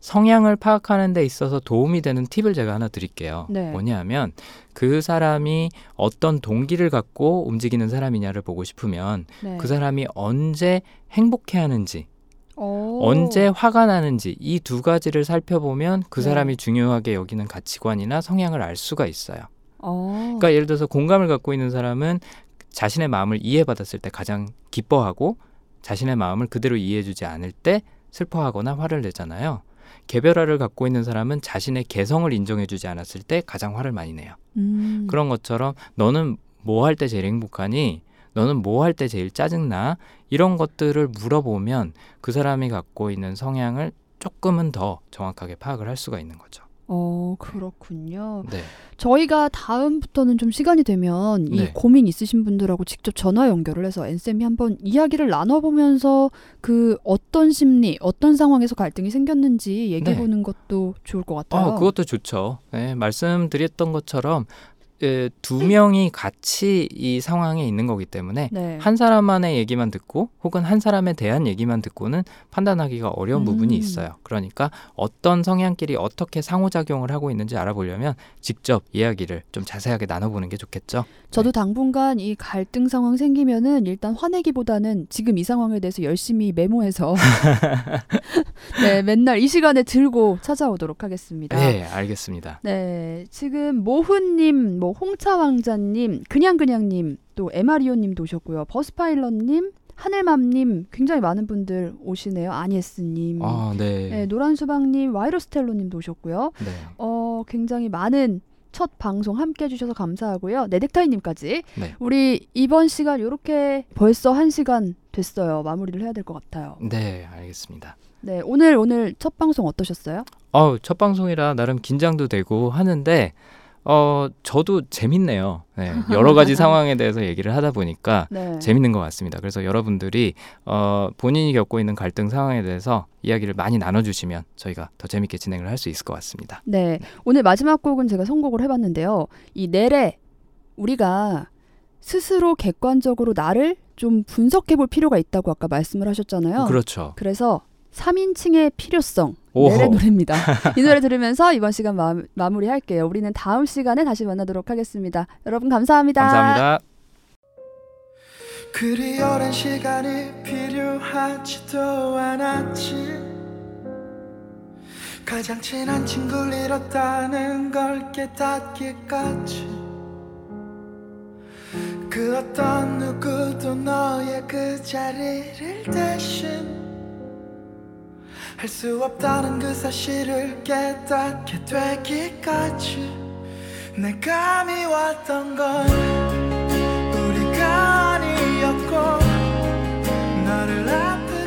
성향을 파악하는 데 있어서 도움이 되는 팁을 제가 하나 드릴게요. 네. 뭐냐면 그 사람이 어떤 동기를 갖고 움직이는 사람이냐를 보고 싶으면 네. 그 사람이 언제 행복해 하는지 어. 언제 화가 나는지 이 두 가지를 살펴보면 그 네. 사람이 중요하게 여기는 가치관이나 성향을 알 수가 있어요. 어. 그러니까 예를 들어서 공감을 갖고 있는 사람은 자신의 마음을 이해받았을 때 가장 기뻐하고 자신의 마음을 그대로 이해해주지 않을 때 슬퍼하거나 화를 내잖아요. 개별화를 갖고 있는 사람은 자신의 개성을 인정해주지 않았을 때 가장 화를 많이 내요. 음. 그런 것처럼 너는 뭐 할 때 제일 행복하니? 너는 뭐 할 때 제일 짜증나? 이런 것들을 물어보면 그 사람이 갖고 있는 성향을 조금은 더 정확하게 파악을 할 수가 있는 거죠. 어, 그렇군요. 네. 저희가 다음부터는 좀 시간이 되면 이 네. 고민 있으신 분들하고 직접 전화 연결을 해서 엔쌤이 한번 이야기를 나눠보면서 그 어떤 심리, 어떤 상황에서 갈등이 생겼는지 얘기해보는 것도 좋을 것 같아요. 어, 그것도 좋죠. 네, 말씀드렸던 것처럼 에, 두 명이 같이 이 상황에 있는 거기 때문에 네. 한 사람만의 얘기만 듣고 혹은 한 사람에 대한 얘기만 듣고는 판단하기가 어려운 음. 부분이 있어요. 그러니까 어떤 성향끼리 어떻게 상호작용을 하고 있는지 알아보려면 직접 이야기를 좀 자세하게 나눠보는 게 좋겠죠. 저도 당분간 이 갈등 상황 생기면은 일단 화내기보다는 지금 이 상황에 대해서 열심히 메모해서 네, 맨날 이 시간에 들고 찾아오도록 하겠습니다. 네, 알겠습니다. 네, 지금 모훈님, 뭐 홍차 왕자님, 그냥그냥님, 또 에마리오님도 오셨고요. 버스파일럿님, 하늘맘님, 굉장히 많은 분들 오시네요. 아니에스님, 아, 네. 네, 노란수박님, 와이로스텔로님도 오셨고요. 네. 어, 굉장히 많은 첫 방송 함께 해주셔서 감사하고요. 네 넥타이님까지. 네. 우리 이번 시간 이렇게 벌써 한 시간 됐어요. 마무리를 해야 될 것 같아요. 네, 알겠습니다. 네, 오늘 오늘 첫 방송 어떠셨어요? 어, 첫 방송이라 나름 긴장도 되고 하는데 어, 저도 재밌네요. 네, 여러 가지 상황에 대해서 얘기를 하다 보니까 네. 재밌는 것 같습니다. 그래서 여러분들이 어, 본인이 겪고 있는 갈등 상황에 대해서 이야기를 많이 나눠주시면 저희가 더 재밌게 진행을 할 수 있을 것 같습니다. 네, 오늘 마지막 곡은 제가 선곡을 해봤는데요. 이 내래 우리가 스스로 객관적으로 나를 좀 분석해볼 필요가 있다고 아까 말씀을 하셨잖아요. 그렇죠. 그래서 3인칭의 필요성. 내래 노래입니다. 이 노래 들으면서 이번 시간 마, 마무리할게요. 우리는 다음 시간에 다시 만나도록 하겠습니다. 여러분 감사합니다. 감사합니다. 그리 오랜 시간이 필요하지도 않았지 가장 친한 친구를 잃었다는 걸 깨닫기까지 그 어떤 누구도 너의 그 자리를 대신 할 수 없다는 그 사실을 깨닫게 되기까지 내 감이 왔던 건 우리가 아니었고 나를 아프